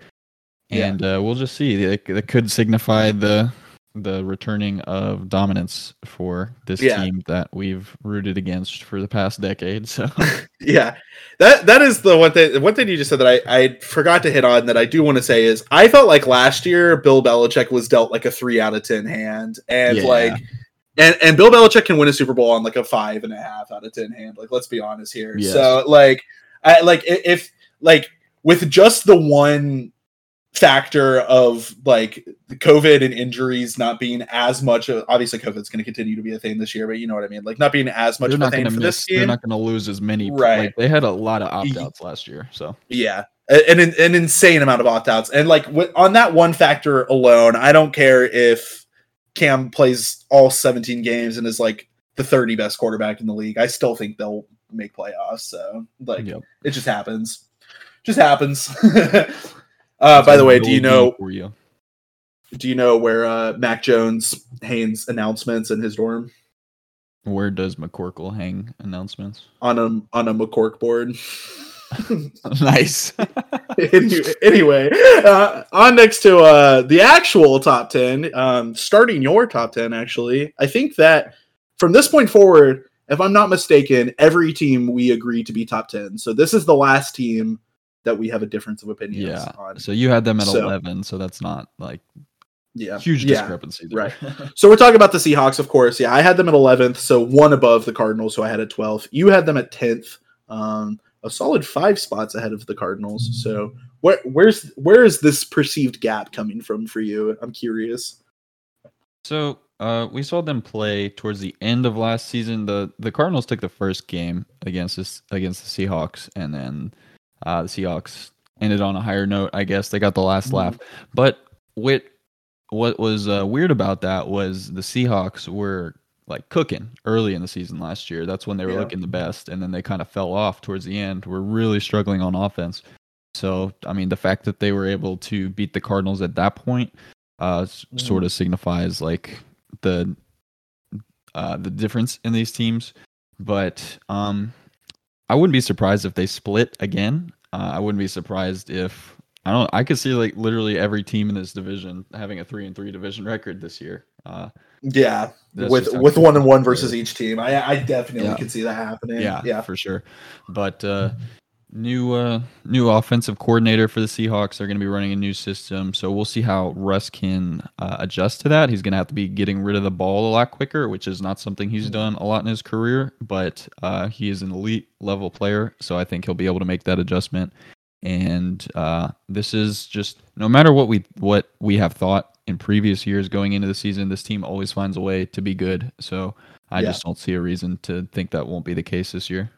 Yeah. and uh, we'll just see. That could signify the the returning of dominance for this Yeah. team that we've rooted against for the past decade. So Yeah, that that is the one thing. One thing you just said that I, I forgot to hit on that I do want to say is I felt like last year Bill Belichick was dealt like a three out of ten hand, and Yeah. like, and and Bill Belichick can win a Super Bowl on like a five and a half out of ten hand. Like, let's be honest here. Yes. So like, I like if like with just the one factor of like COVID and injuries not being as much. Of, obviously, COVID's going to continue to be a thing this year, but you know what I mean. Like not being as much they're of a thing for miss. this They're not going to lose as many. Right. Like, they had a lot of opt outs last year. So Yeah, an an insane amount of opt outs, and like on that one factor alone, I don't care if Cam plays all 17 games and is like the 30 best quarterback in the league. I still think they'll make playoffs. So like Yep. it just happens, just happens. uh, by the way, do you know you. do you know where uh, Mac Jones hangs announcements in his dorm Where does McCorkle hang announcements? on a on a McCork board? nice. Anyway, uh, on next to uh, the actual top 10, um, starting your top 10, actually, I think that from this point forward, if I'm not mistaken, every team we agree to be top 10. So this is the last team that we have a difference of opinion yeah. on. So you had them at So- 11, so that's not like Yeah. huge Yeah. discrepancy. There. Right. So we're talking about the Seahawks, of course. Yeah, I had them at 11th, so one above the Cardinals, who I had at 12th. You had them at 10th, um, a solid five spots ahead of the Cardinals. So where where's where is this perceived gap coming from for you? I'm curious. So uh, we saw them play towards the end of last season. the The Cardinals took the first game against this against the Seahawks, and then uh, the Seahawks ended on a higher note. I guess they got the last Mhm. laugh. But what what was uh, weird about that was the Seahawks were like cooking early in the season last year. That's when they were Yeah. looking the best, and then they kind of fell off towards the end. We're really struggling on offense. So I mean, the fact that they were able to beat the Cardinals at that point uh, Mhm. sort of signifies like the uh, the difference in these teams. But um, I wouldn't be surprised if they split again. Uh, I wouldn't be surprised if I don't. I could see like literally every team in this division having a three and three division record this year. Uh, Yeah, That's with with one and one versus each team, I I definitely Yeah. can see that happening. yeah, yeah. for sure. But uh, new uh, new offensive coordinator for the Seahawks. They're going to be running a new system, so we'll see how Russ can uh, adjust to that. He's going to have to be getting rid of the ball a lot quicker, which is not something he's done a lot in his career. But uh, he is an elite level player, so I think he'll be able to make that adjustment. And uh, this is just no matter what we what we have thought in previous years going into the season, this team always finds a way to be good. So I Yeah. just don't see a reason to think that won't be the case this year.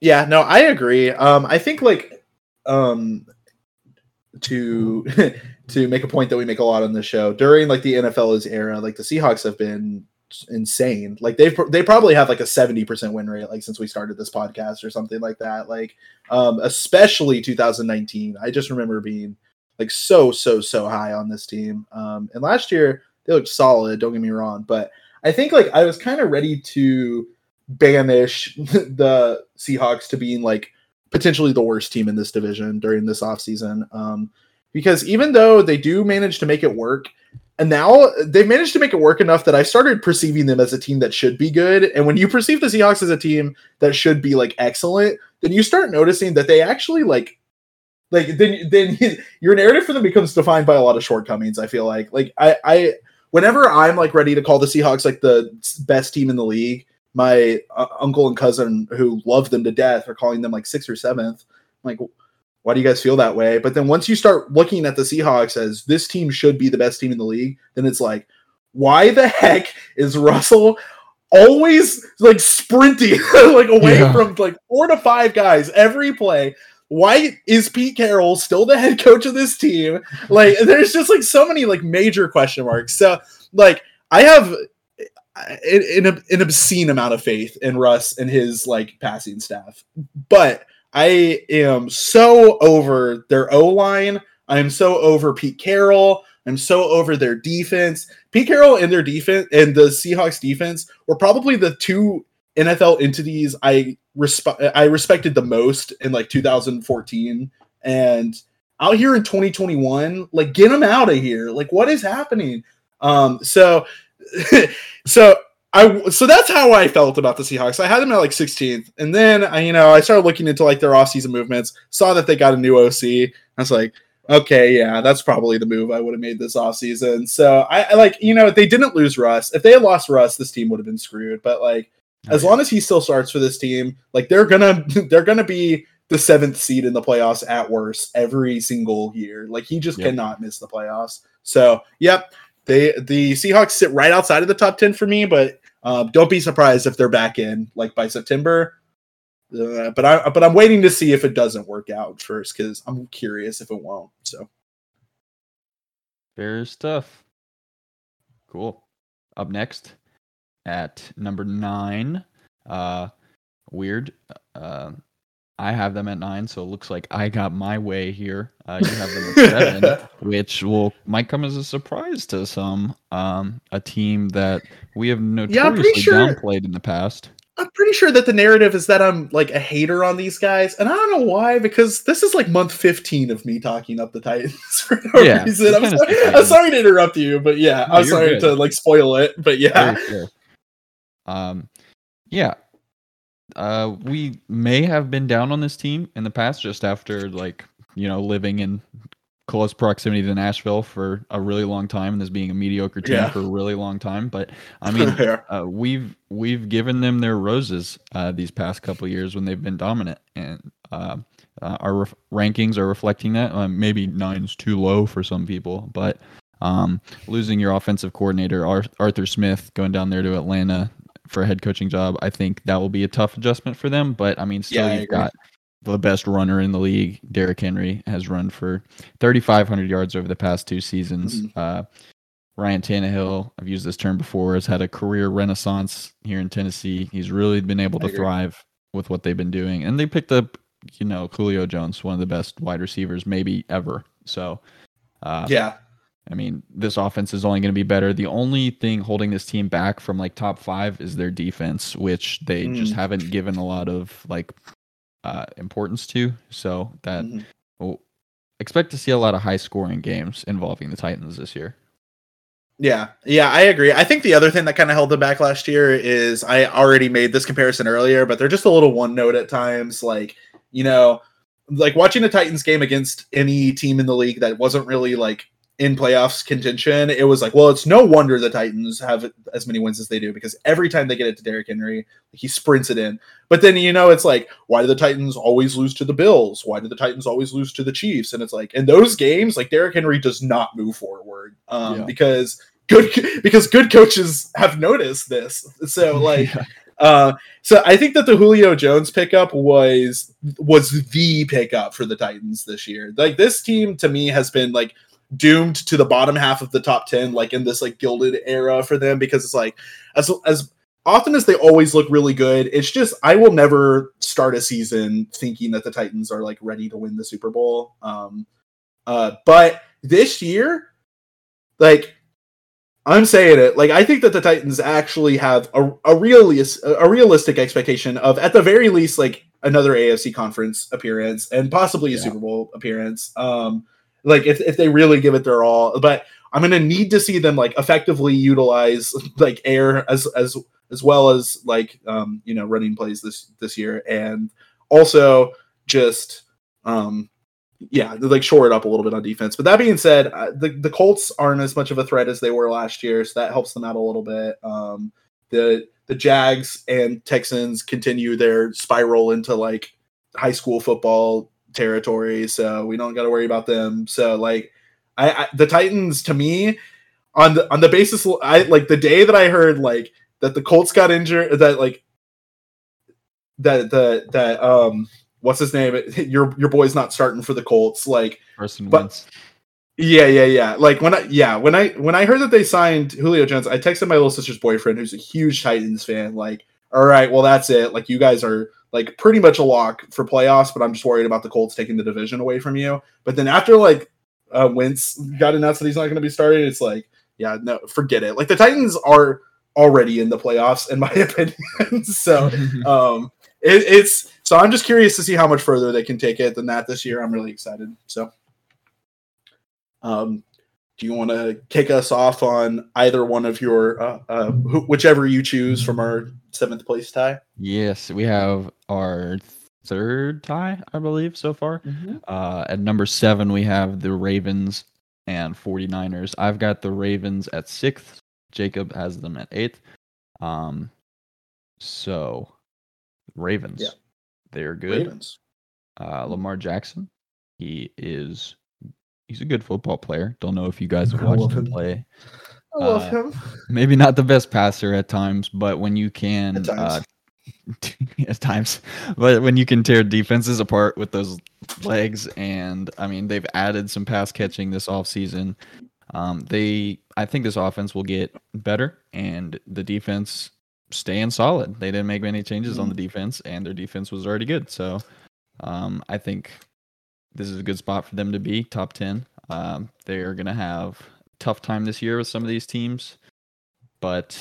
Yeah, no, I agree. Um, I think like um to to make a point that we make a lot on the show during like the NFL's era, like the Seahawks have been insane. Like they've they probably have like a seventy percent win rate like since we started this podcast or something like that. Like um, especially 2019. I just remember being like so so so high on this team. Um, and last year they looked solid. Don't get me wrong, but I think like I was kind of ready to banish the Seahawks to being like potentially the worst team in this division during this offseason. Um, because even though they do manage to make it work, and now they've managed to make it work enough that I started perceiving them as a team that should be good. And when you perceive the Seahawks as a team that should be like excellent, then you start noticing that they actually like like then then your narrative for them becomes defined by a lot of shortcomings. I feel like like I I whenever I'm like ready to call the Seahawks like the best team in the league, my uh, uncle and cousin who love them to death are calling them like sixth or seventh. I'm like, why do you guys feel that way? But then once you start looking at the Seahawks as this team should be the best team in the league, then it's like, why the heck is Russell always like sprinting like away yeah. from like four to five guys every play? Why is Pete Carroll still the head coach of this team? Like, there's just like so many like major question marks. So, like, I have an, an obscene amount of faith in Russ and his like passing staff, but I am so over their O line. I am so over Pete Carroll. I'm so over their defense. Pete Carroll and their defense and the Seahawks defense were probably the two NFL entities I resp- I respected the most in like 2014 and out here in 2021 like get them out of here like what is happening um so so I so that's how I felt about the Seahawks. I had them at like 16th, and then I, you know, I started looking into like their offseason movements, saw that they got a new OC. I was like, okay, yeah, that's probably the move I would have made this offseason. So I, I like, you know, they didn't lose Russ. If they had lost Russ, this team would have been screwed. But like, as long as he still starts for this team, like they're gonna they're gonna be the seventh seed in the playoffs at worst every single year. Like he just yep. cannot miss the playoffs. So yep, they the Seahawks sit right outside of the top ten for me, but uh, don't be surprised if they're back in like by September. Uh, but I but I'm waiting to see if it doesn't work out first because I'm curious if it won't. So fair stuff. Cool. Up next at number nine, uh, weird. Uh, I have them at nine, so it looks like I got my way here. Uh, you have them at seven, which will might come as a surprise to some. Um, a team that we have notoriously yeah, sure, downplayed in the past. I'm pretty sure that the narrative is that I'm like a hater on these guys, and I don't know why. Because this is like month 15 of me talking up the Titans for no yeah, reason. I'm sorry, I'm sorry, to interrupt you, but yeah, no, I'm sorry good. to like spoil it, but yeah. Um, yeah, uh, we may have been down on this team in the past, just after like you know living in close proximity to Nashville for a really long time, and this being a mediocre team yeah. for a really long time. But I mean, uh, we've we've given them their roses uh, these past couple years when they've been dominant, and uh, uh our ref- rankings are reflecting that. Uh, maybe nine's too low for some people, but um, losing your offensive coordinator Arthur Smith going down there to Atlanta for a head coaching job. I think that will be a tough adjustment for them. But I mean, still, yeah, you've got the best runner in the league. Derrick Henry has run for 3,500 yards over the past two seasons. Mm-hmm. Uh, Ryan Tannehill, I've used this term before, has had a career renaissance here in Tennessee. He's really been able to thrive with what they've been doing. And they picked up, you know, Julio Jones, one of the best wide receivers maybe ever. So, uh, yeah, I mean, this offense is only going to be better. The only thing holding this team back from like top five is their defense, which they mm. just haven't given a lot of like uh, importance to. So that mm. we'll expect to see a lot of high scoring games involving the Titans this year. Yeah, yeah, I agree. I think the other thing that kind of held them back last year is I already made this comparison earlier, but they're just a little one note at times. Like, you know, like watching a Titans game against any team in the league that wasn't really like in playoffs contention, it was like, well, it's no wonder the Titans have as many wins as they do because every time they get it to Derrick Henry, he sprints it in. But then you know, it's like, why do the Titans always lose to the Bills? Why do the Titans always lose to the Chiefs? And it's like, in those games, like Derrick Henry does not move forward um, yeah. because good because good coaches have noticed this. So like. yeah. Uh, so I think that the Julio Jones pickup was was the pickup for the Titans this year. Like this team to me has been like doomed to the bottom half of the top 10 like in this like gilded era for them because it's like as as often as they always look really good it's just i will never start a season thinking that the titans are like ready to win the super bowl um uh but this year like i'm saying it like i think that the titans actually have a, a realist a realistic expectation of at the very least like another afc conference appearance and possibly a yeah. super bowl appearance um like if, if they really give it their all but i'm gonna need to see them like effectively utilize like air as as as well as like um you know running plays this this year. And also just um yeah like shore it up a little bit on defense. But that being said uh, the, the colts aren't as much of a threat as they were last year so that helps them out a little bit. Um the the jags and texans continue their spiral into like high school football territory, so we don't got to worry about them. So like, I, I the Titans to me on the on the basis I like the day that I heard like that the Colts got injured that like that the that um what's his name your your boy's not starting for the Colts like Carson but- Wentz. yeah yeah yeah like when I yeah when I when I heard that they signed Julio Jones I texted my little sister's boyfriend who's a huge Titans fan like all right well that's it like you guys are like pretty much a lock for playoffs but I'm just worried about the Colts taking the division away from you. But then after like uh Wentz got announced that he's not going to be starting it's like yeah no forget it. Like the Titans are already in the playoffs in my opinion. So um it, it's so i'm just curious to see how much further they can take it than that this year. I'm really excited. So um do you want to kick us off on either one of your uh, uh who, whichever you choose from our seventh place tie yes, we have our third tie, I believe, so far. Uh, at number seven, we have the Ravens and 49ers. I've got the Ravens at sixth. Jacob has them at eighth. Um, so Ravens, Yeah. they're good. ravens Uh, Lamar Jackson, he is he's a good football player. Don't know if you guys have watched him. play. I love Uh, him Maybe not the best passer at times, but when you can At times. uh, at times, but when you can tear defenses apart with those legs, and I mean they've added some pass catching this offseason. Um, they, I think this offense will get better, and the defense staying solid. They didn't make many changes on the defense, and their defense was already good. So, um, I think this is a good spot for them to be top ten. Um, they are going to have tough time this year with some of these teams, but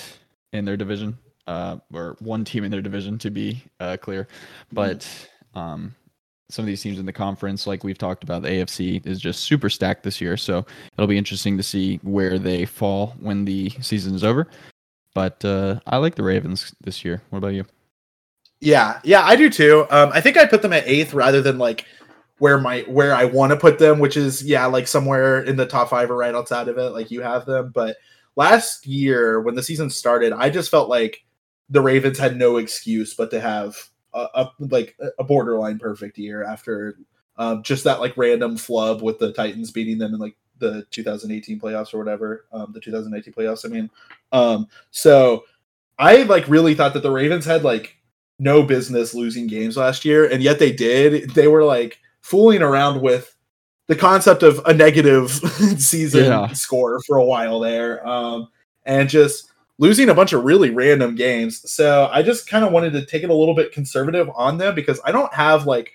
in their division, uh, or one team in their division to be uh, clear. But um, some of these teams in the conference, like we've talked about, the AFC is just super stacked this year. So it'll be interesting to see where they fall when the season is over. But uh, I like the Ravens this year. What about you? Yeah, yeah, I do too. Um, I think I put them at eighth rather than like where my where I want to put them, which is yeah, like somewhere in the top five or right outside of it, like you have them. But last year when the season started, I just felt like the Ravens had no excuse but to have a, a like a borderline perfect year after um, just that like random flub with the Titans beating them in like the 2018 playoffs or whatever, um, the 2018 playoffs. I mean, um, so I like really thought that the Ravens had like no business losing games last year, and yet they did. They were like fooling around with the concept of a negative season Yeah. score for a while there, um, and just losing a bunch of really random games. So I just kind of wanted to take it a little bit conservative on them because I don't have like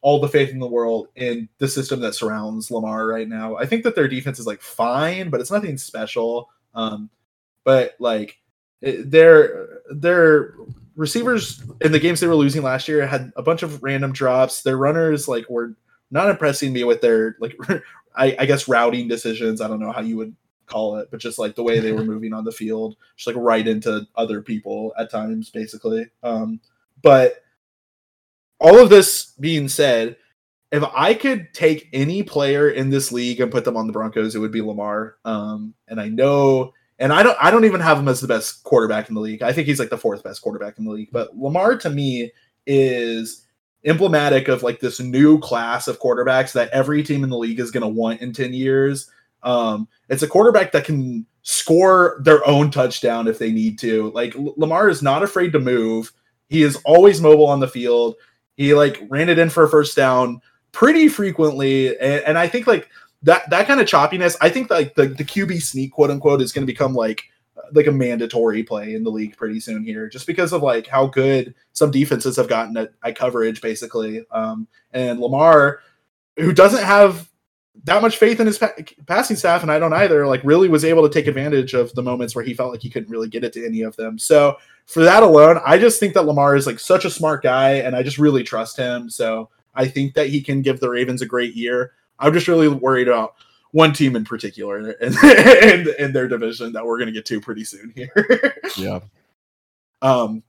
all the faith in the world in the system that surrounds Lamar right now. I think that their defense is like fine, but it's nothing special. Um, but like it- their their receivers in the games they were losing last year had a bunch of random drops. Their runners like were not impressing me with their like I, I guess routing decisions. I don't know how you would call it, but just like the way they were moving on the field, just like right into other people at times, basically. Um, but all of this being said, if I could take any player in this league and put them on the Broncos, it would be Lamar. Um, and I know, and I don't, I don't even have him as the best quarterback in the league. I think he's like the fourth best quarterback in the league. But Lamar to me is emblematic of like this new class of quarterbacks that every team in the league is going to want in 10 years. Um, it's a quarterback that can score their own touchdown if they need to. Like L- Lamar is not afraid to move. He is always mobile on the field. He like ran it in for a first down pretty frequently, and, and I think like that that kind of choppiness. I think like the the QB sneak quote unquote is going to become like like a mandatory play in the league pretty soon here, just because of like how good some defenses have gotten at, at coverage, basically. Um, and Lamar, who doesn't have that much faith in his pa- passing staff, and I don't either, like really was able to take advantage of the moments where he felt like he couldn't really get it to any of them. So for that alone, I just think that Lamar is like such a smart guy, and I just really trust him. So I think that he can give the Ravens a great year. I'm just really worried about one team in particular and in, in their division that we're going to get to pretty soon here. Yeah. Um,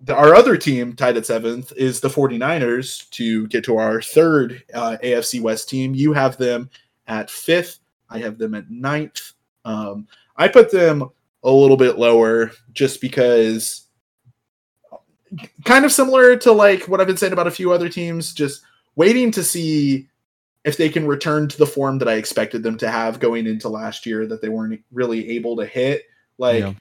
the, our other team tied at seventh is the 49ers to get to our third uh, AFC West team. You have them at fifth. I have them at ninth. Um, I put them a little bit lower just because kind of similar to like what I've been saying about a few other teams. Just waiting to see if they can return to the form that I expected them to have going into last year that they weren't really able to hit. Like yeah.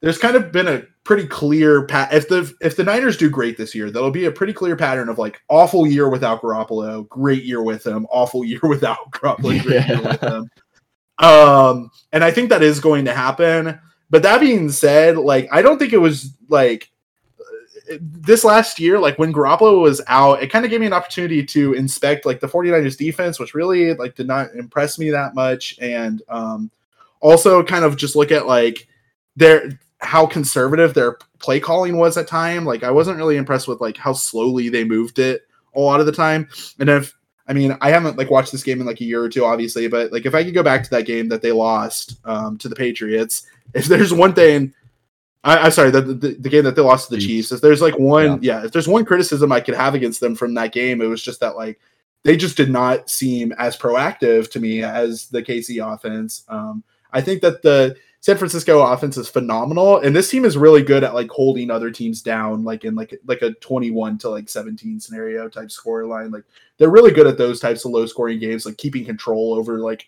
there's kind of been a pretty clear pat if the if the Niners do great this year, that'll be a pretty clear pattern of like awful year without Garoppolo, great year with him, awful year without Garoppolo, great yeah. year with him. Um, and I think that is going to happen. But that being said, like I don't think it was like this last year, like when Garoppolo was out, it kind of gave me an opportunity to inspect like the 49ers defense, which really like did not impress me that much. And um also kind of just look at like their how conservative their play calling was at time. Like I wasn't really impressed with like how slowly they moved it a lot of the time. And if I mean, I haven't like watched this game in like a year or two, obviously, but like if I could go back to that game that they lost um, to the Patriots, if there's one thing I, am sorry, the, the, the game that they lost to the Chiefs. If there's like one, yeah. yeah, if there's one criticism I could have against them from that game, it was just that like they just did not seem as proactive to me as the KC offense. Um, I think that the San Francisco offense is phenomenal, and this team is really good at like holding other teams down, like in like like a 21 to like 17 scenario type score line. Like they're really good at those types of low scoring games, like keeping control over like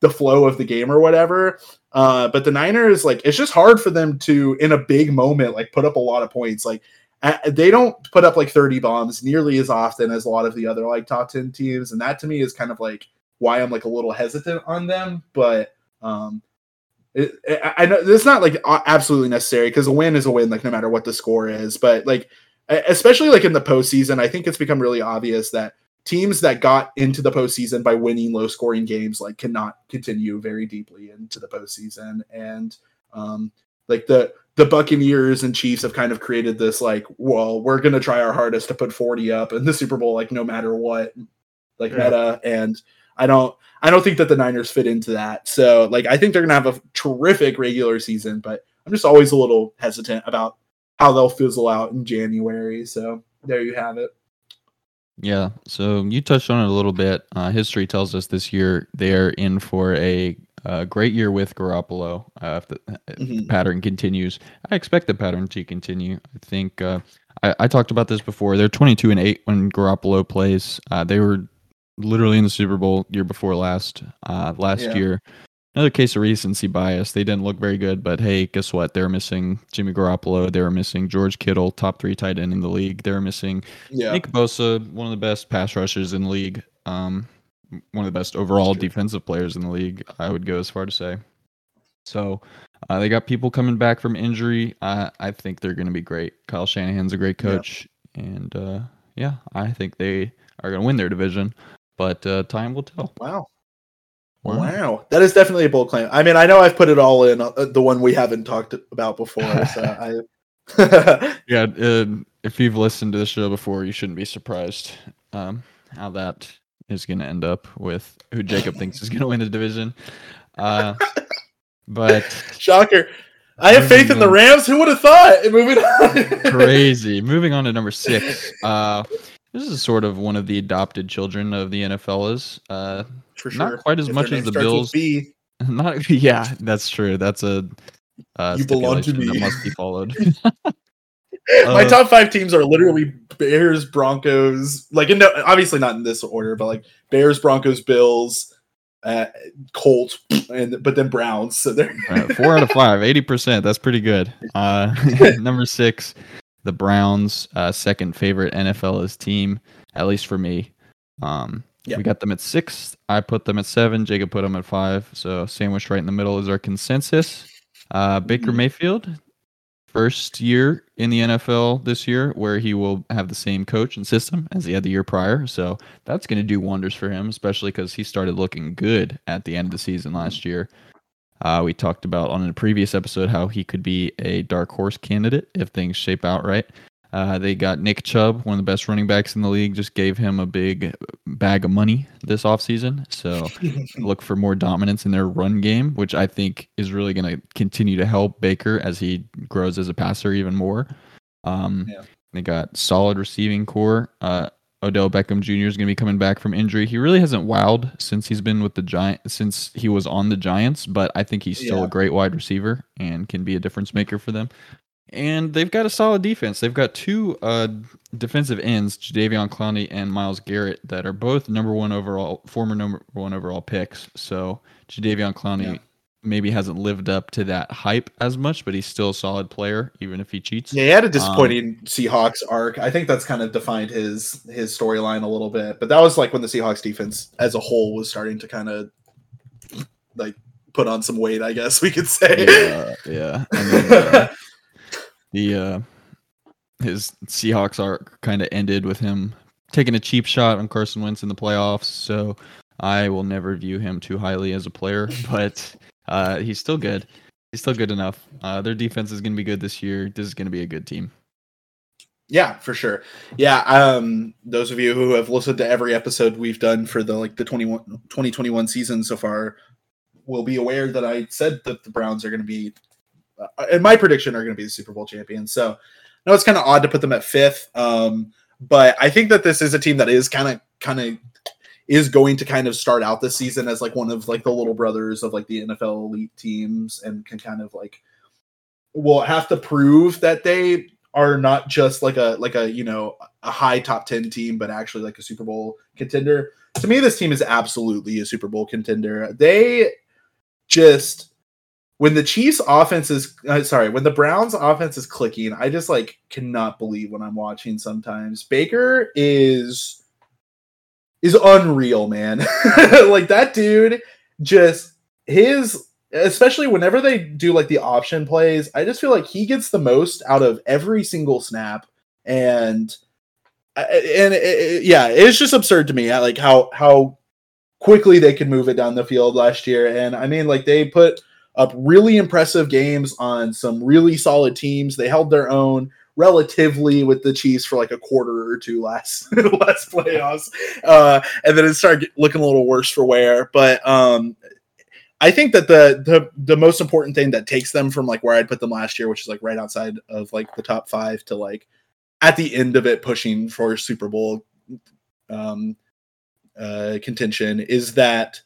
the flow of the game or whatever. Uh, but the Niners, like, it's just hard for them to, in a big moment, like put up a lot of points. Like, they don't put up like 30 bombs nearly as often as a lot of the other like top 10 teams. And that to me is kind of like why I'm like a little hesitant on them. But, um, it, it, I know it's not like absolutely necessary because a win is a win, like no matter what the score is. But like, especially like in the postseason, I think it's become really obvious that teams that got into the postseason by winning low scoring games like cannot continue very deeply into the postseason. And um, like the the Buccaneers and Chiefs have kind of created this like, well, we're gonna try our hardest to put 40 up in the Super Bowl, like no matter what, like yeah. meta. And I don't I don't think that the Niners fit into that. So like I think they're gonna have a terrific regular season, but I'm just always a little hesitant about how they'll fizzle out in January. So there you have it. Yeah, so you touched on it a little bit. Uh, history tells us this year they're in for a, a great year with Garoppolo. Uh, if the mm-hmm. pattern continues, I expect the pattern to continue. I think uh, I, I, talked about this before. They're 22 and 8 when Garoppolo plays. Uh, they were literally in the Super Bowl year before last uh, last yeah. year another case of recency bias. They didn't look very good, but hey, guess what? They're missing Jimmy Garoppolo. They were missing George Kittle, top three tight end in the league. They're missing yeah. Nick Bosa, one of the best pass rushers in the league. Um, one of the best overall defensive players in the league. I would go as far to say. So uh, they got people coming back from injury. Uh, I think they're going to be great. Kyle Shanahan's a great coach, yeah. and uh, yeah, I think they are going to win their division. But uh, time will tell. Wow. Wow. wow. that is definitely a bold claim. I mean, I know I've put it all in uh, the one we haven't talked about before. So I, yeah, uh, if you've listened to the show before, you shouldn't be surprised um, how that is going to end up with who Jacob thinks is going to win the division. Uh, but shocker. I have faith in the Rams. Who would have thought? Moving on. crazy. Moving on to number six. Uh, this is sort of one of the adopted children of the NFL is. Uh, For sure. Not quite as if much as the Bills. Not yeah, that's true. That's a uh, you belong to me. That must be followed. My uh, top five teams are literally Bears, Broncos. Like, in no, obviously not in this order, but like Bears, Broncos, Bills, uh, Colts, and but then Browns. So they're four out of five, 80 percent. That's pretty good. Uh, number six, the Browns, uh, second favorite NFL's team, at least for me. Um, yep. We got them at six. I put them at seven. Jacob put them at five. So sandwich right in the middle is our consensus. Uh, Baker mm-hmm. Mayfield, first year in the NFL this year, where he will have the same coach and system as he had the year prior. So that's going to do wonders for him, especially because he started looking good at the end of the season last year. Uh, we talked about on a previous episode how he could be a dark horse candidate if things shape out right. Uh, they got Nick Chubb, one of the best running backs in the league, just gave him a big bag of money this offseason. So look for more dominance in their run game, which I think is really going to continue to help Baker as he grows as a passer even more. Um, yeah. They got solid receiving corps. Uh, Odell Beckham Jr. is going to be coming back from injury. He really hasn't wowed since he's been with the Giant since he was on the Giants, but I think he's still yeah. a great wide receiver and can be a difference maker for them. And they've got a solid defense. They've got two uh, defensive ends, Jadeveon Clowney and Myles Garrett, that are both number one overall, former number one overall picks. So Jadeveon Clowney yeah. Maybe hasn't lived up to that hype as much, but he's still a solid player, even if he cheats. Yeah, he had a disappointing um, Seahawks arc. I think that's kind of defined his his storyline a little bit. But that was like when the Seahawks defense as a whole was starting to kind of like put on some weight, I guess we could say. Yeah, yeah. Then, uh, the uh, his Seahawks arc kind of ended with him taking a cheap shot on Carson Wentz in the playoffs. So I will never view him too highly as a player, but uh, he's still good. He's still good enough. Uh, their defense is going to be good this year. This is going to be a good team. Yeah, for sure. Yeah, um, those of you who have listened to every episode we've done for the like the 21, 2021 season so far will be aware that I said that the Browns are going to be uh, in my prediction, are going to be the Super Bowl champions. So, no, it's kind of odd to put them at fifth. Um, but I think that this is a team that is kind of kind of is going to kind of start out this season as like one of like the little brothers of like the NFL elite teams and can kind of like will have to prove that they are not just like a like a you know a high top 10 team but actually like a Super Bowl contender. To me this team is absolutely a Super Bowl contender. They just when the Chiefs offense is uh, sorry, when the Browns offense is clicking, I just like cannot believe when I'm watching sometimes. Baker is is unreal, man. like that dude just his especially whenever they do like the option plays, I just feel like he gets the most out of every single snap and uh, and it, it, yeah, it's just absurd to me like how how quickly they could move it down the field last year and I mean like they put up really impressive games on some really solid teams. They held their own relatively with the Chiefs for like a quarter or two last last playoffs, uh, and then it started looking a little worse for wear. But um, I think that the the the most important thing that takes them from like where I'd put them last year, which is like right outside of like the top five, to like at the end of it pushing for Super Bowl um, uh, contention, is that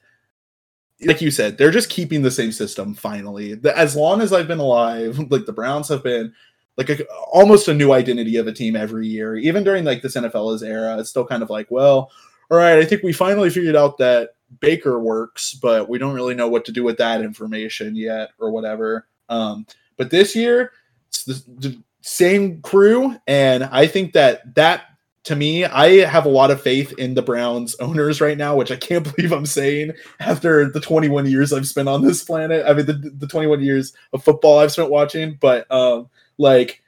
like you said, they're just keeping the same system finally. As long as I've been alive, like the Browns have been like a, almost a new identity of a team every year. Even during like this NFL's era, it's still kind of like, well, all right, I think we finally figured out that Baker works, but we don't really know what to do with that information yet or whatever. Um, but this year, it's the, the same crew, and I think that that to me, I have a lot of faith in the Browns owners right now, which I can't believe I'm saying after the 21 years I've spent on this planet. I mean, the, the 21 years of football I've spent watching, but um, like,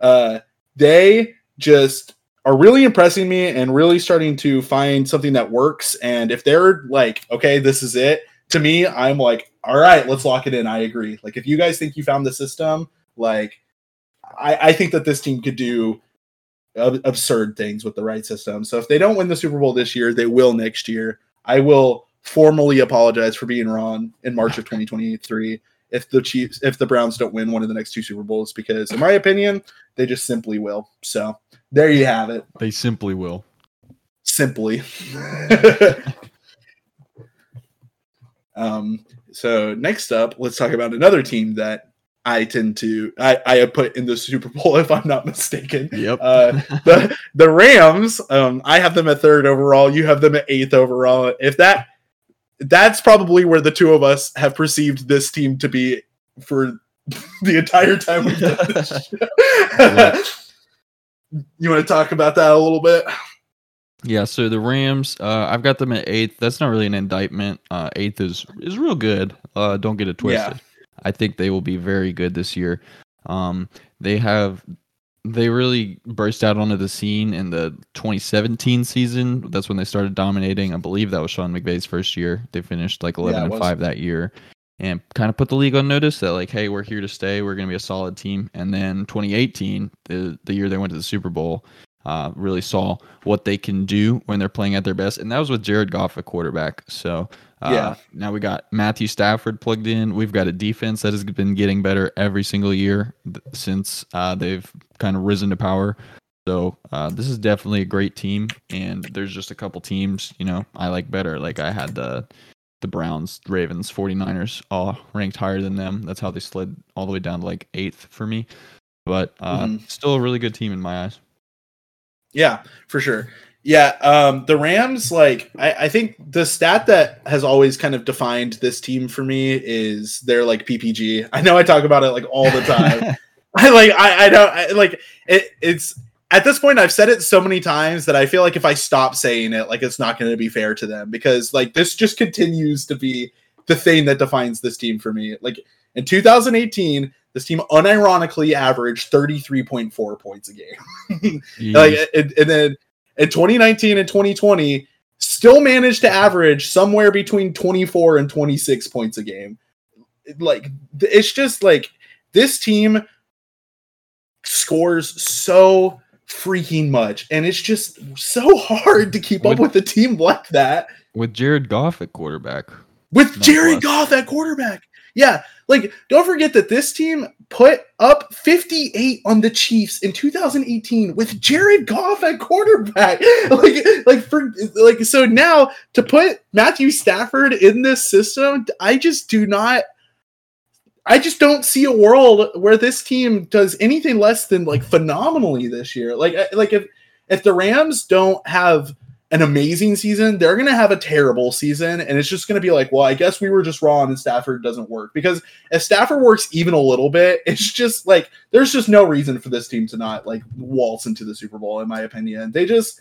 uh, they just are really impressing me and really starting to find something that works. And if they're like, okay, this is it, to me, I'm like, all right, let's lock it in. I agree. Like, if you guys think you found the system, like, I, I think that this team could do absurd things with the right system. So if they don't win the Super Bowl this year, they will next year. I will formally apologize for being wrong in March of 2023 if the Chiefs if the Browns don't win one of the next two Super Bowls because in my opinion, they just simply will. So there you have it. They simply will. Simply. um so next up, let's talk about another team that I tend to I, I put in the Super Bowl if I'm not mistaken. Yep. Uh, the the Rams, um, I have them at third overall. You have them at eighth overall. If that that's probably where the two of us have perceived this team to be for the entire time we've done this. you want to talk about that a little bit? Yeah, so the Rams, uh, I've got them at eighth. That's not really an indictment. Uh, eighth is is real good. Uh, don't get it twisted. Yeah. I think they will be very good this year. Um, they have they really burst out onto the scene in the 2017 season. That's when they started dominating. I believe that was Sean McVay's first year. They finished like 11 yeah, and 5 that year and kind of put the league on notice that like hey, we're here to stay. We're going to be a solid team. And then 2018, the the year they went to the Super Bowl, uh, really saw what they can do when they're playing at their best. And that was with Jared Goff at quarterback. So uh, yeah. Now we got Matthew Stafford plugged in. We've got a defense that has been getting better every single year since uh, they've kind of risen to power. So uh, this is definitely a great team, and there's just a couple teams you know I like better. Like I had the the Browns, Ravens, 49ers all ranked higher than them. That's how they slid all the way down to like eighth for me. but uh, Mhm. still a really good team in my eyes. Yeah, for sure. Yeah, um, the Rams, like I, I think the stat that has always kind of defined this team for me is their like PPG. I know I talk about it like all the time. I like I I don't I, like it. It's at this point I've said it so many times that I feel like if I stop saying it, like it's not going to be fair to them because like this just continues to be the thing that defines this team for me. Like in 2018, this team unironically averaged 33.4 points a game. like and, and then in 2019 and 2020 still managed to average somewhere between 24 and 26 points a game like it's just like this team scores so freaking much and it's just so hard to keep up With- with a team like that with Jared Goff at quarterback. with Not Jared. Goff at quarterback. Yeah, like don't forget that this team put up 58 on the Chiefs in 2018 with Jared Goff at quarterback. Like like for like so now to put Matthew Stafford in this system, I just do not I just don't see a world where this team does anything less than like phenomenally this year. Like like if if the Rams don't have an amazing season, they're going to have a terrible season. And it's just going to be like, well, I guess we were just wrong and Stafford doesn't work. Because if Stafford works even a little bit, it's just like, there's just no reason for this team to not like waltz into the Super Bowl, in my opinion. They just,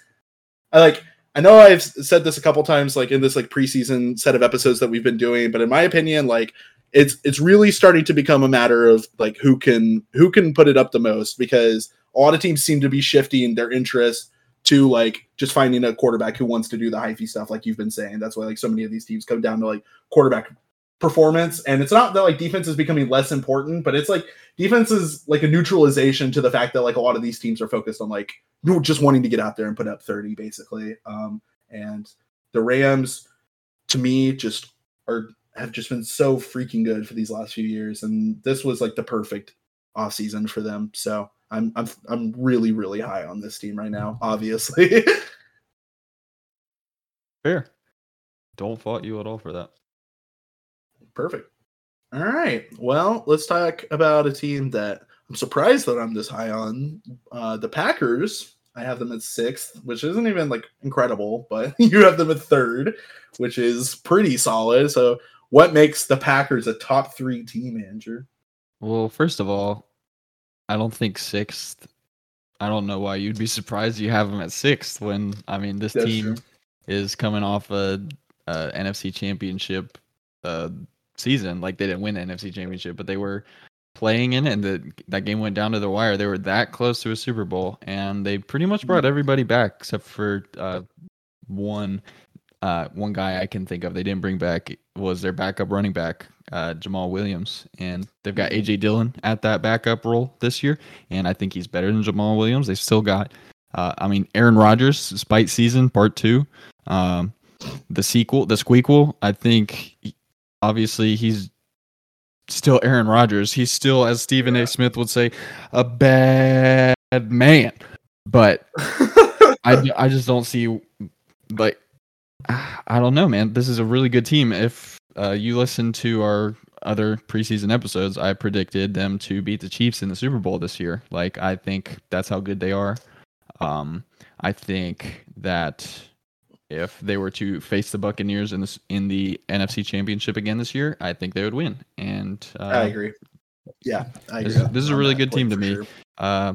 I like, I know I've said this a couple times, like in this like preseason set of episodes that we've been doing, but in my opinion, like, it's it's really starting to become a matter of like who can who can put it up the most because a lot of teams seem to be shifting their interest to like just finding a quarterback who wants to do the hyphy stuff, like you've been saying. That's why like so many of these teams come down to like quarterback performance. And it's not that like defense is becoming less important, but it's like defense is like a neutralization to the fact that like a lot of these teams are focused on like just wanting to get out there and put up 30 basically. Um and the Rams to me just are have just been so freaking good for these last few years. And this was like the perfect offseason for them. So I'm I'm I'm really really high on this team right now. Obviously, Fair. Don't fault you at all for that. perfect. All right. Well, let's talk about a team that I'm surprised that I'm this high on. Uh, the Packers. I have them at sixth, which isn't even like incredible, but you have them at third, which is pretty solid. So, what makes the Packers a top three team, Andrew? Well, first of all, I don't think sixth. I don't know why you'd be surprised you have them at sixth when I mean this That's team true. is coming off a, a NFC Championship uh, season. Like they didn't win the NFC Championship, but they were playing in it, and the, that game went down to the wire. They were that close to a Super Bowl, and they pretty much brought everybody back except for uh, one uh, one guy I can think of. They didn't bring back was their backup running back, uh, Jamaal Williams, and they've got AJ Dillon at that backup role this year, and I think he's better than Jamaal Williams. They still got, uh, I mean, Aaron Rodgers, Spite Season Part Two, um, the sequel, the squeakquel. I think obviously he's still Aaron Rodgers. He's still, as Stephen. A. Smith would say, a bad man, but I, I just don't see like I don't know, man. This is a really good team. If uh, you listen to our other preseason episodes, I predicted them to beat the Chiefs in the Super Bowl this year. Like I think that's how good they are. Um, I think that if they were to face the Buccaneers in this in the NFC Championship again this year, I think they would win. And uh, I agree. Yeah, I This agree. is- this is a really good team to me. sure. uh,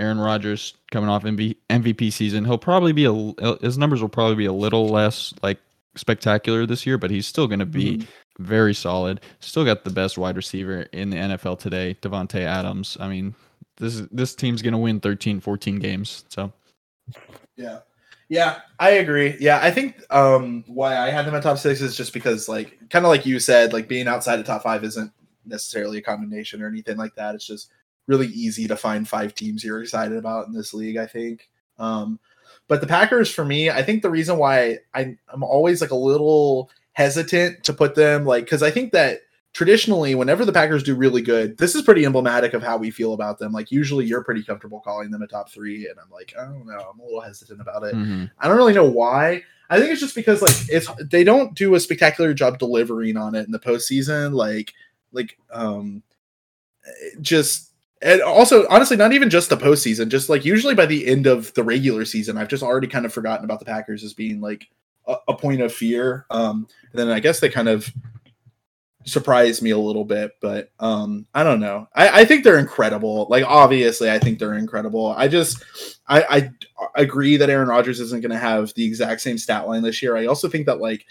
Aaron Rodgers coming off MV- MVP season, he'll probably be a l- his numbers will probably be a little less like spectacular this year, but he's still going to be Mhm. very solid. Still got the best wide receiver in the NFL today, Davante Adams. I mean, this this team's going to win 13, 14 games. So Yeah. Yeah, I agree. Yeah, I think um why I had them at top six is just because like kind of like you said, like being outside the top five isn't necessarily a condemnation or anything like that. It's just really easy to find five teams you're excited about in this league, I think. Um but the Packers for me, I think the reason why I, I'm always like a little hesitant to put them like because I think that traditionally whenever the Packers do really good, this is pretty emblematic of how we feel about them. Like usually you're pretty comfortable calling them a top three, and I'm like, I don't know, I'm a little hesitant about it. mhm. I don't really know why. I think it's just because like it's they don't do a spectacular job delivering on it in the postseason. Like like um just and also honestly, not even just the postseason, just like usually by the end of the regular season, I've just already kind of forgotten about the Packers as being like a, a point of fear. Um, and then I guess they kind of surprised me a little bit, but um, I don't know. I, I think they're incredible. Like obviously, I think they're incredible. I just I, I agree that Aaron Rodgers isn't going to have the exact same stat line this year. I also think that like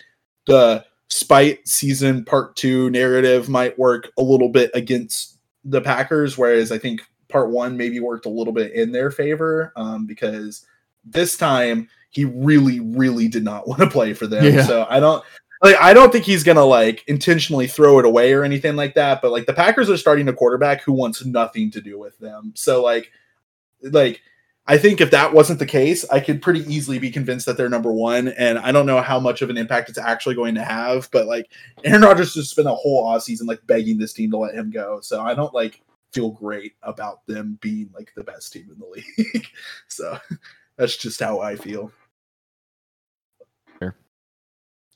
the spite season part two narrative might work a little bit against the Packers, whereas I think part one maybe worked a little bit in their favor um, because this time he really, really did not want to play for them. Yeah. So I don't like I don't think he's gonna like intentionally throw it away or anything like that. But like the Packers are starting a quarterback who wants nothing to do with them. So like like I think if that wasn't the case, I could pretty easily be convinced that they're number one. And I don't know how much of an impact it's actually going to have, but like Aaron Rodgers just spent a whole offseason like begging this team to let him go. So I don't like feel great about them being like the best team in the league. so that's just how I feel.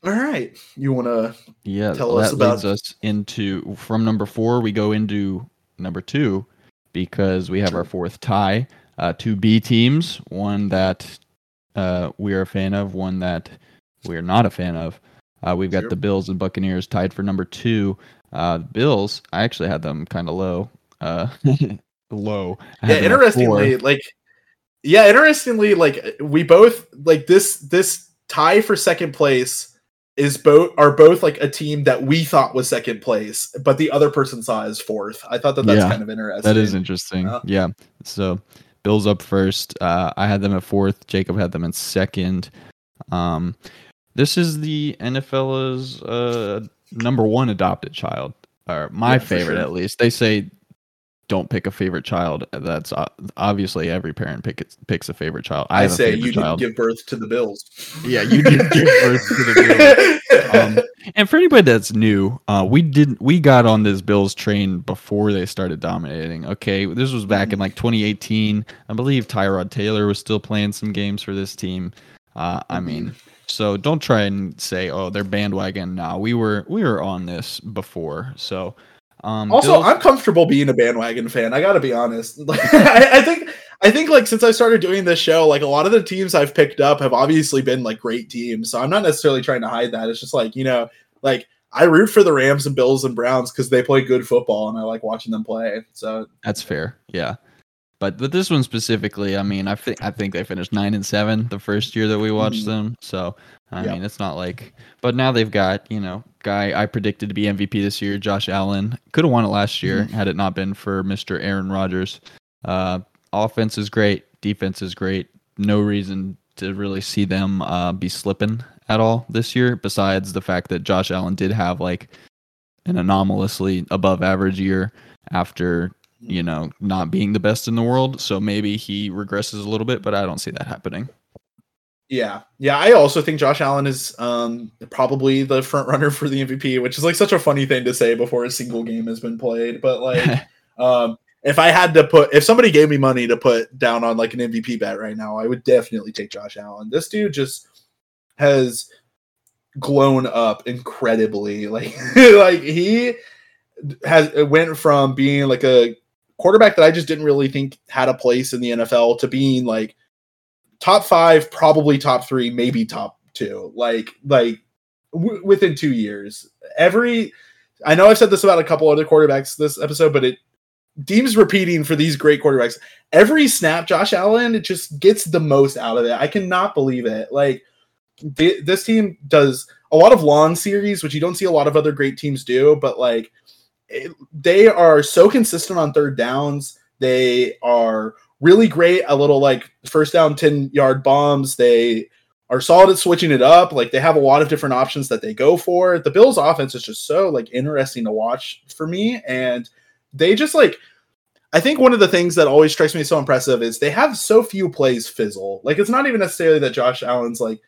All right. You want to yeah, tell us about leads us into from number 4 we go into number 2 because we have True. our fourth tie. Uh, two B teams, one that uh, we are a fan of, one that we are not a fan of. Uh, we've got sure. the Bills and Buccaneers tied for number two. Uh, Bills, I actually had them kind of low. Uh, low. Yeah, interestingly, like, yeah, interestingly, like we both like this this tie for second place is both are both like a team that we thought was second place, but the other person saw as fourth. I thought that that's yeah, kind of interesting. That is interesting. Uh, yeah. So Bills up first. Uh, I had them at fourth. Jacob had them in second. Um, this is the NFL's uh, number one adopted child, or my yeah, favorite sure. at least. They say don't pick a favorite child. That's obviously every parent pick, picks a favorite child. I, I say you child. didn't give birth to the Bills. Yeah, you didn't give birth to the Bills. Um, and for anybody that's new, uh, we didn't. We got on this Bills train before they started dominating. Okay, this was back in like 2018. I believe Tyrod Taylor was still playing some games for this team. Uh, I mean, so don't try and say, "Oh, they're bandwagon." Now we were we were on this before, so. Um, also, Bills- I'm comfortable being a bandwagon fan. I got to be honest. I, I, think I think like since I started doing this show, like a lot of the teams I've picked up have obviously been like great teams. So I'm not necessarily trying to hide that. It's just like you know, like I root for the Rams and Bills and Browns because they play good football and I like watching them play. So that's fair. Yeah. But but this one specifically, I mean, I think I think they finished nine and seven the first year that we watched mm-hmm. them. So I mean, it's not like. But now they've got you know guy I predicted to be MVP this year, Josh Allen. Could have won it last year mm-hmm. had it not been for Mr. Aaron Rodgers. Uh, offense is great, defense is great. No reason to really see them uh, be slipping at all this year. Besides the fact that Josh Allen did have like an anomalously above average year after you know, not being the best in the world. So maybe he regresses a little bit, but I don't see that happening. Yeah. Yeah. I also think Josh Allen is um, probably the front runner for the MVP, which is like such a funny thing to say before a single game has been played. But like, um, if I had to put, if somebody gave me money to put down on like an MVP bet right now, I would definitely take Josh Allen. This dude just has grown up incredibly. Like, like he has went from being like a quarterback that I just didn't really think had a place in the NFL to being like top five, probably top three, maybe top two. Like like w- within two years, every I know I've said this about a couple other quarterbacks this episode, but it deems repeating for these great quarterbacks. Every snap, Josh Allen, it just gets the most out of it. I cannot believe it. Like th- this team does a lot of long series, which you don't see a lot of other great teams do, but like they are so consistent on third downs. They are really great a little like first down 10 yard bombs. They are solid at switching it up. Like they have a lot of different options that they go for. The Bills offense is just so like interesting to watch for me. And they just like I think one of the things that always strikes me so impressive is they have so few plays fizzle. Like it's not even necessarily that Josh Allen's like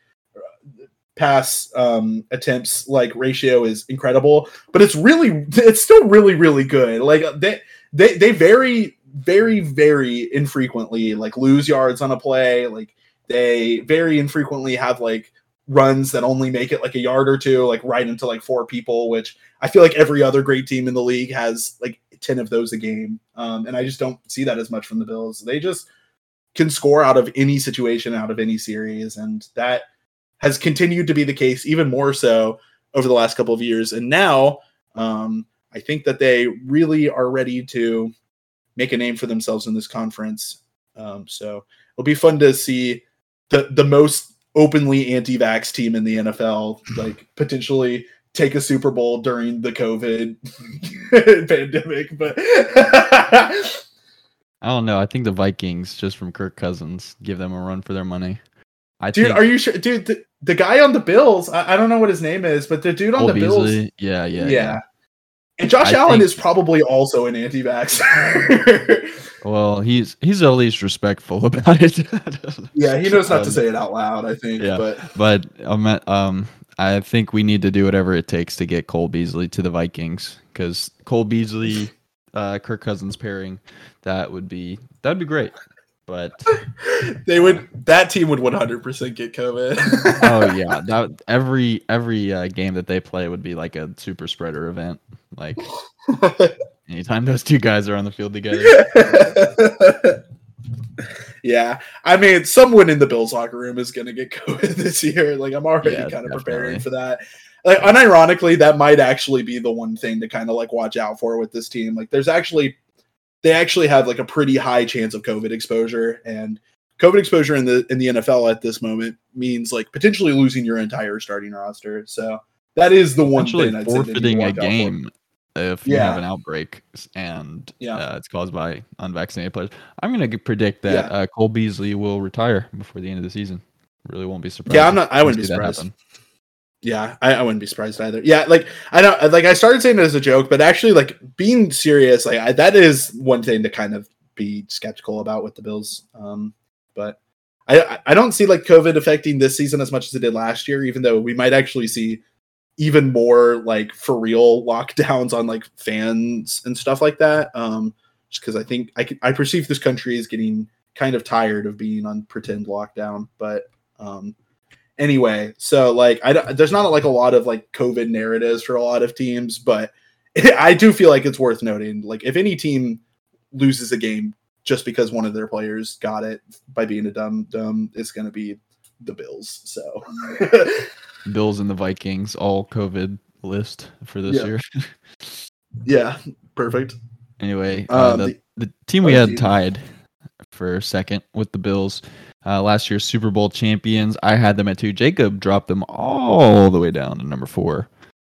pass um, attempts like ratio is incredible, but it's really it's still really really good. Like they they they very very very infrequently like lose yards on a play. Like they very infrequently have like runs that only make it like a yard or two, like right into like four people, which I feel like every other great team in the league has like 10 of those a game. Um, and I just don't see that as much from the Bills. They just can score out of any situation, out of any series. And that has continued to be the case, even more so over the last couple of years. And now um, I think that they really are ready to make a name for themselves in this conference. Um, so it'll be fun to see the the most openly anti-vax team in the NFL like potentially take a Super Bowl during the COVID pandemic. But I don't know. I think the Vikings, just from Kirk Cousins, give them a run for their money. I dude, think are you sure, dude? The, the guy on the Bills, I, I don't know what his name is, but the dude on Cole the Bills, yeah, yeah, yeah. yeah. And Josh I Allen think- is probably also an anti-vaxxer. Well, he's he's at least respectful about it. yeah, he knows not to Um, say it out loud. I think, yeah. but But um, um, I think we need to do whatever it takes to get Cole Beasley to the Vikings because Cole Beasley, uh, Kirk Cousins pairing, that would be that'd be great. But they would that team would 100% get COVID. oh yeah, that every every uh, game that they play would be like a super spreader event. Like anytime those two guys are on the field together. yeah, I mean, someone in the Bills locker room is going to get COVID this year. Like, I'm already Yeah, kind of preparing for that. Like, unironically, that might actually be the one thing to kind of like watch out for with this team. Like, there's actually they actually have like a pretty high chance of COVID exposure, and COVID exposure in the in the NFL at this moment means like potentially losing your entire starting roster. So that is the one thing I'd say they need to forfeiting a for. game if you have an outbreak and Yeah. uh, it's caused by unvaccinated players. I'm going to predict that Yeah. uh, Cole Beasley will retire before the end of the season. Really won't be surprised. Yeah, I'm not. I wouldn't be surprised. happen. Yeah, I, I wouldn't be surprised either. Yeah, like I don't like I started saying it as a joke, but actually, like being serious, like I, that is one thing to kind of be skeptical about with the Bills. Um, but I I- don't see like COVID affecting this season as much as it did last year, even though we might actually see even more like for real lockdowns on like fans and stuff like that. Um, just because I think I I perceive this country is getting kind of tired of being on pretend lockdown, but um anyway so like i don't- there's not like a lot of like covid narratives for a lot of teams but i do feel like it's worth noting like if any team loses a game just because one of their players got it by being a dumb dumb it's going to be the bills so Bills and the Vikings, all COVID list for this Yeah. year. yeah perfect Anyway, uh, Um, the, the- the team we had tied for second with the Bills, uh, last year's Super Bowl champions. I had them at two. Jacob dropped them all the way down to number four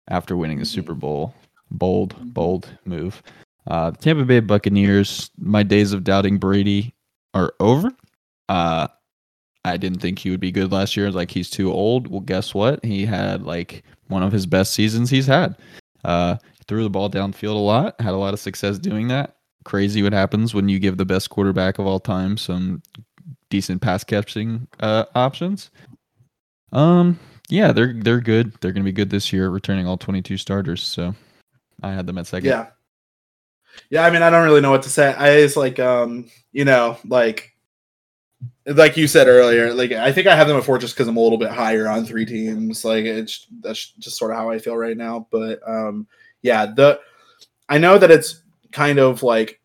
after winning the. Super Bowl. Bold, bold move. Uh, the Tampa Bay Buccaneers. My days of doubting Brady are over. Uh, I didn't think he would be good last year. Like he's too old. Well, guess what? He had like one of his best seasons he's had. Uh, threw the ball downfield a lot. Had a lot of success doing that. Crazy what happens when you give the best quarterback of all time some decent pass catching uh, options. Um, yeah, they're they're good. They're gonna be good this year, returning all twenty two starters. So I had them at second. yeah yeah i mean i don't really know what to say i it's like um you know like like you said earlier like i think i have them at four just because i'm a little bit higher on three teams like it's that's just sort of how i feel right now but um yeah the i know that it's kind of like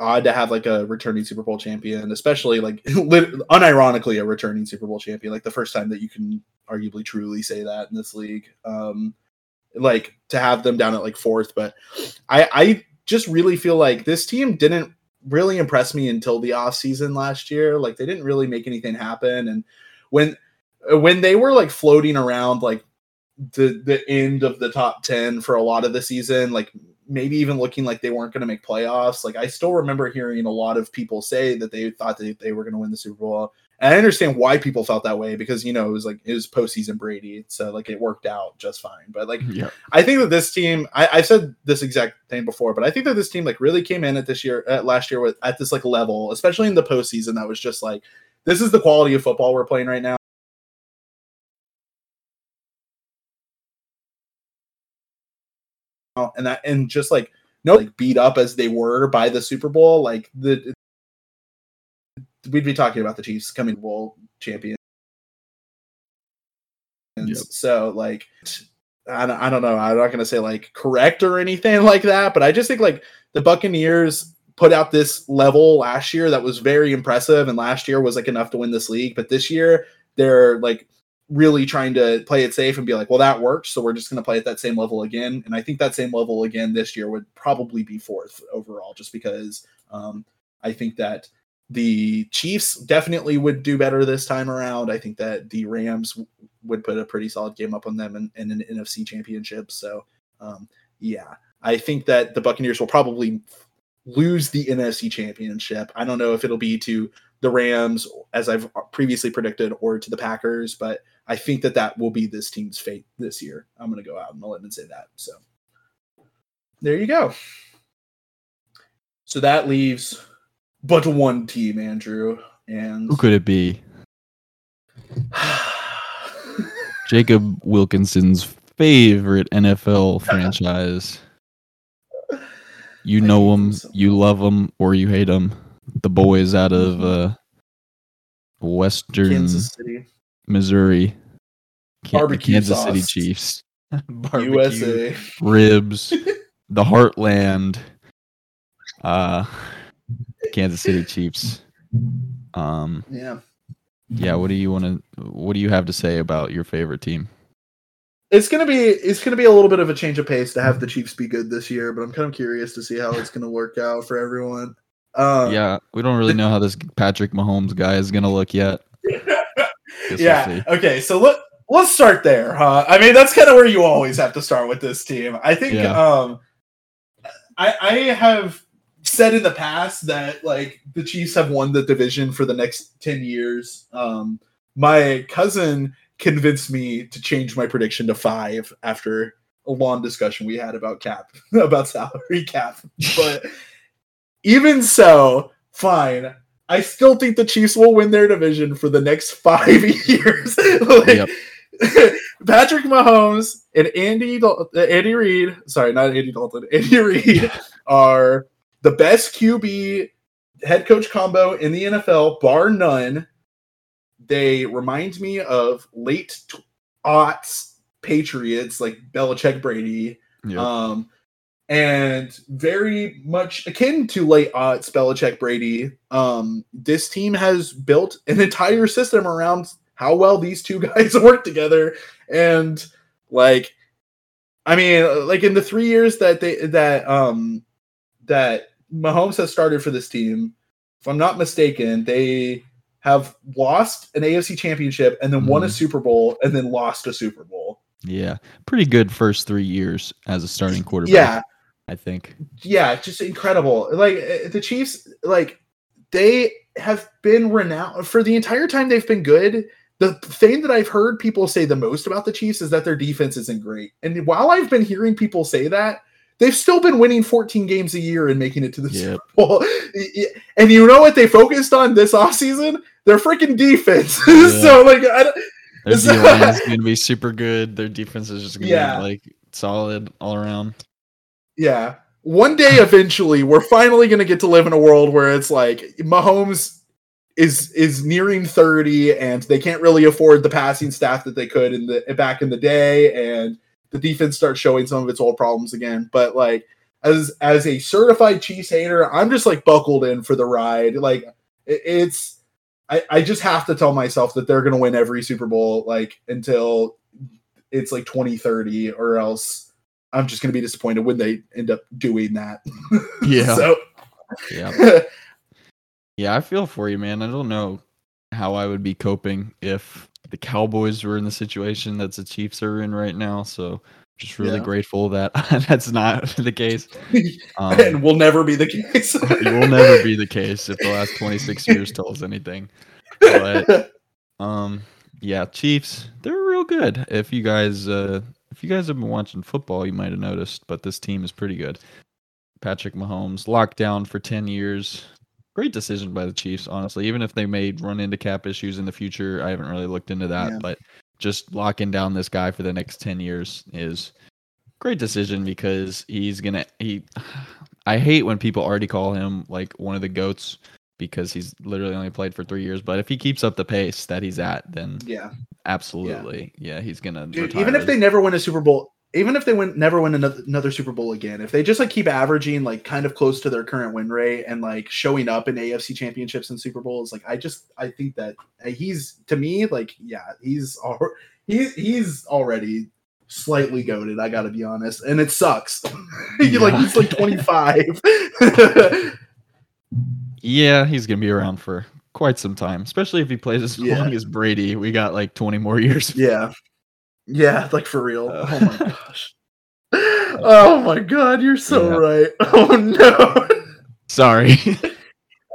odd to have like a returning super bowl champion especially like unironically a returning super bowl champion like the first time that you can arguably truly say that in this league. Um like to have them down at like fourth but i i just really feel like this team didn't really impress me until the off season last year. Like they didn't really make anything happen and when when they were like floating around like the the end of the top 10 for a lot of the season like maybe even looking like they weren't going to make playoffs like i still remember hearing a lot of people say that they thought that they were going to win the super bowl and i understand why people felt that way because you know it was like it was postseason brady so like it worked out just fine but like Yeah. I think that this team, I, I've said this exact thing before, but I think that this team like really came in at this year, at last year with at this like level, especially in the postseason. That was just like, this is the quality of football we're playing right now. And that, and just like no, like beat up as they were by the Super Bowl, like the we'd be talking about the Chiefs coming bowl champions. Yep. So like I don't, I don't know. I'm not going to say like correct or anything like that, but I just think like the Buccaneers put out this level last year that was very impressive, and last year was like enough to win this league. But this year they're like really trying to play it safe and be like, well, that worked, so we're just going to play at that same level again. And I think that same level again this year would probably be fourth overall, just because um, I think that the Chiefs definitely would do better this time around. I think that the Rams would put a pretty solid game up on them in, in an NFC championship. So, um, yeah, I think that the Buccaneers will probably lose the NFC championship. I don't know if it'll be to the Rams, as I've previously predicted, or to the Packers, but I think that that will be this team's fate this year. I'm going to go out and I'll let them say that. So, there you go. So that leaves but one team, Andrew. And Who could it be? Jacob Wilkinson's favorite NFL franchise. You know hate them, them so you love them, or you hate them. The boys out of uh, Western Kansas City, Missouri, Barbecue Kansas City. Chiefs, Barbecue, USA. ribs, the Heartland, uh, Kansas City Chiefs. Um, Yeah. yeah. What do you want to? What do you have to say about your favorite team? It's gonna be it's gonna be a little bit of a change of pace to have the Chiefs be good this year, but I'm kind of curious to see how it's gonna work out for everyone. Um, yeah, we don't really know how this Patrick Mahomes guy is gonna look yet. Guess we'll yeah. Okay. So let let's start there, huh? I mean, that's kind of where you always have to start with this team. I think. Yeah. Um, I I have said in the past that like the Chiefs have won the division for the next ten years. Um, my cousin convinced me to change my prediction to five after a long discussion we had about cap about salary cap, but even so, fine. I still think the Chiefs will win their division for the next five years. Like, Patrick Mahomes and Andy Dal- uh, Andy Reid, sorry, not Andy Dalton, Andy Reid are the best QB head coach combo in the NFL, bar none. They remind me of late t- aughts Patriots, like Belichick Brady Yep. um, and very much akin to late aughts Belichick Brady. Um, this team has built an entire system around how well these two guys work together, and like, I mean, like in the three years that they that um that Mahomes has started for this team, if I'm not mistaken, they have lost an AFC championship and then won a Mhm. Super Bowl and then lost a Super Bowl. yeah, pretty good first three years as a starting quarterback. Yeah, I think. yeah, just incredible. Like uh, the Chiefs, like they have been renowned for the entire time they've been good. The thing that I've heard people say the most about the Chiefs is that their defense isn't great. And while I've been hearing people say that, they've still been winning 14 games a year and making it to the Yep. Super Bowl. And you know what they focused on this offseason? Their freaking defense. Yeah. so like I don't, Their So- is going to be super good. Their defense is just going to Yeah. be like solid all around. Yeah. One day eventually we're finally going to get to live in a world where it's like Mahomes is is nearing 30 and they can't really afford the passing staff that they could in the back in the day and the defense starts showing some of its old problems again. But like as as a certified Chiefs hater, I'm just like buckled in for the ride. Like it- it's I, I just have to tell myself that they're gonna win every Super Bowl like until it's like 2030 or else I'm just gonna be disappointed when they end up doing that. Yeah. so Yeah. Yeah, I feel for you, man. I don't know how I would be coping if the Cowboys were in the situation that the Chiefs are in right now. So just really Yeah. grateful that that's not the case. Um, and will never be the case. it will never be the case if the last 26 years tell us anything. But um, yeah, Chiefs, they're real good. If you guys, uh, if you guys have been watching football, you might have noticed. But this team is pretty good. Patrick Mahomes locked down for 10 years. Great decision by the Chiefs, honestly. Even if they may run into cap issues in the future, I haven't really looked into that. Yeah. But just locking down this guy for the next 10 years is great decision because he's gonna he I hate when people already call him like one of the goats because he's literally only played for three years. But if he keeps up the pace that he's at, then yeah. absolutely, yeah, he's gonna. Dude, even if they never win a Super Bowl, even if they win never win another, another Super Bowl again, if they just like keep averaging like kind of close to their current win rate and like showing up in AFC championships and Super Bowls, like I just I think that uh, he's to me like yeah he's al- he's he's already slightly goated. I got to be honest, and it sucks. He, like he's like twenty five. Yeah, he's gonna be around for quite some time, especially if he plays as Yeah. long as Brady. We got like 20 more years. yeah, yeah, like for real. Uh, oh my gosh. Oh my god, you're so Yeah. right. Oh no. Sorry.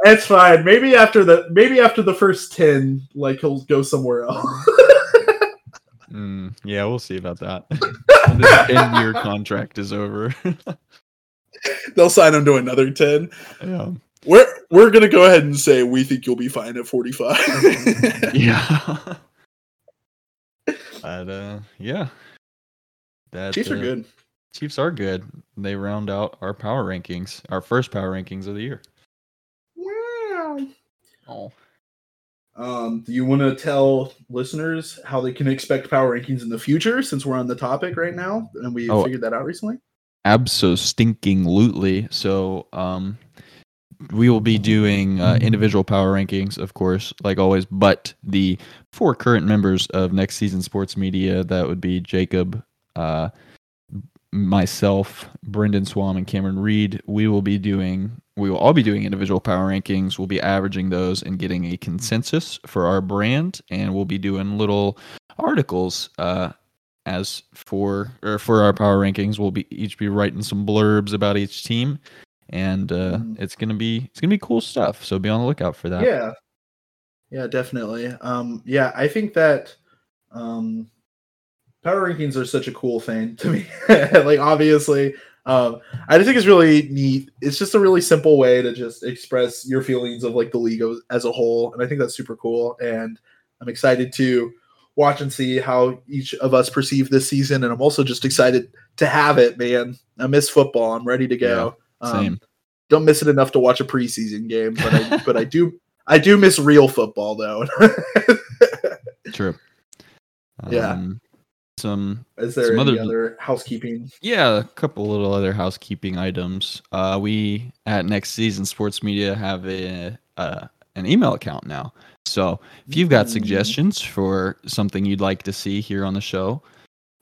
It's fine. Maybe after the maybe after the first ten, like he'll go somewhere else. Mm, yeah, we'll see about that. 10 year contract is over. They'll sign him to another ten. yeah. We're we're gonna go ahead and say we think you'll be fine at forty five. Yeah. But uh yeah. That, Chiefs are uh, good. Chiefs are good. They round out our power rankings, our first power rankings of the year. Wow. Oh. Um, do you want to tell listeners how they can expect power rankings in the future since we're on the topic right now and we Oh. figured that out recently? Abso stinking lootly. So um we will be doing uh, individual power rankings, of course, like always. But the four current members of next season sports media, that would be Jacob, uh, myself, Brendan Swam, and Cameron Reed. We will be doing. We will all be doing individual power rankings. We'll be averaging those and getting a consensus for our brand, and we'll be doing little articles uh, as for or for our power rankings. We'll be each be writing some blurbs about each team, and uh, Mhm. it's gonna be it's gonna be cool stuff. So be on the lookout for that. Yeah. Yeah, definitely. Um, yeah, I think that um, power rankings are such a cool thing to me. like, obviously, um, I just think it's really neat. It's just a really simple way to just express your feelings of like the league as- a whole, and I think that's super cool. And I'm excited to watch and see how each of us perceive this season. And I'm also just excited to have it, man. I miss football. I'm ready to go. Um, Same. don't miss it enough to watch a preseason game, but I but I do I do miss real football though. True. Yeah. Um, some Is there Some any other- other housekeeping? yeah, a couple little other housekeeping items. Uh, we at Next Season Sports Media have a uh, an email account now. So if you've got Mm. suggestions for something you'd like to see here on the show,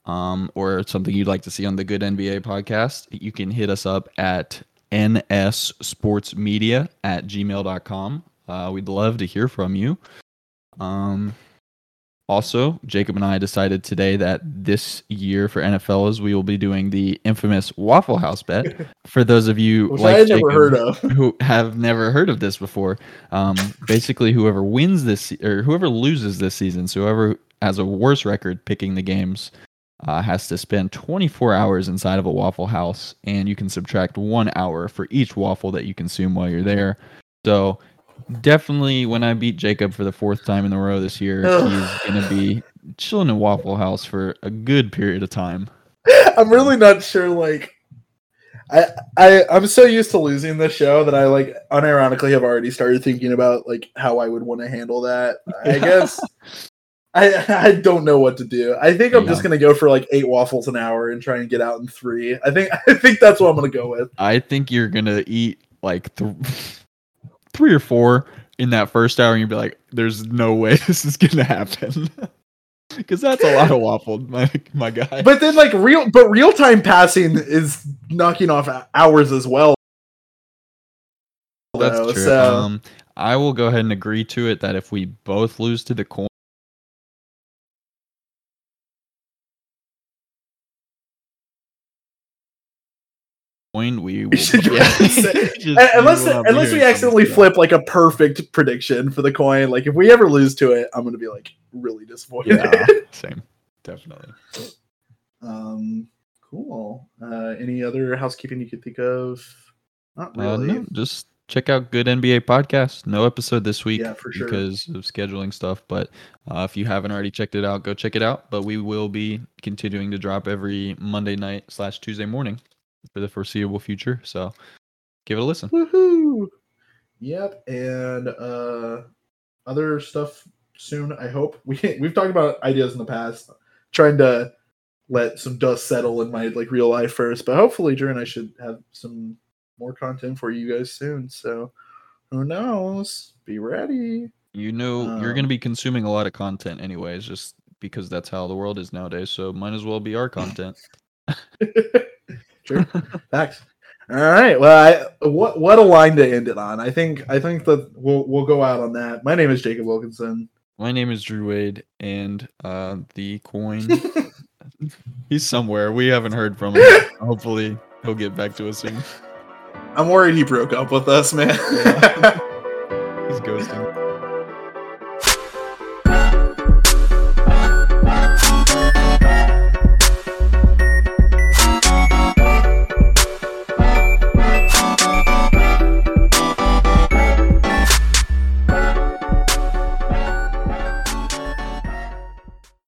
um, or something you'd like to see on the Good NBA podcast, you can hit us up at nsportsmedia at gmail.com. Uh, we'd love to hear from you. Um, also, Jacob and I decided today that this year for NFLs, we will be doing the infamous Waffle House bet. For those of you Which like I had never Jacob, heard of. who have never heard of this before. Um, basically, whoever wins this or whoever loses this season, so whoever has a worse record picking the games, uh, has to spend 24 hours inside of a Waffle House, and you can subtract one hour for each waffle that you consume while you're there. So. Definitely, when I beat Jacob for the fourth time in a row this year, he's gonna be chilling in Waffle House for a good period of time. I'm really not sure. Like, I I I'm so used to losing the show that I like unironically have already started thinking about like how I would want to handle that. I guess I I don't know what to do. I think I'm just gonna go for like eight waffles an hour and try and get out in three. I think I think that's what I'm gonna go with. I think you're gonna eat like th- three or four in that first hour, and you'll be like, "There's no way this is gonna happen," because that's a lot of waffle, my my guy. But then like real but real time passing is knocking off hours as well. that's though, true. So Um, I will go ahead and agree to it that if we both lose to the coin. We will, yeah. say- Just- Un- unless will not be unless we accidentally us, yeah. flip like a perfect prediction for the coin, like if we ever lose to it, I'm gonna be like really disappointed. Yeah, same, definitely. um, cool. Uh, any other housekeeping you could think of? Not Uh, really. no, just check out Good NBA Podcast. No episode this week Yeah, for sure. because of scheduling stuff. But uh, if you haven't already checked it out, go check it out. But we will be continuing to drop every Monday night slash Tuesday morning for the foreseeable future. So give it a listen. Woohoo! Yep, and uh, other stuff soon. I hope we we've talked about ideas in the past, trying to let some dust settle in my like real life first. But hopefully, Drew and I should have some more content for you guys soon. So who knows? Be ready. You know, you're Um, going to be consuming a lot of content anyways, just because that's how the world is nowadays. So might as well be our content. True. Facts. All right. Well, I, what what a line to end it on. I think I think that we'll we'll go out on that. My name is Jacob Wilkinson. My name is Drew Wade, and uh, the coin. He's somewhere. We haven't heard from him. Hopefully, he'll get back to us soon. I'm worried he broke up with us, man. He's ghosting.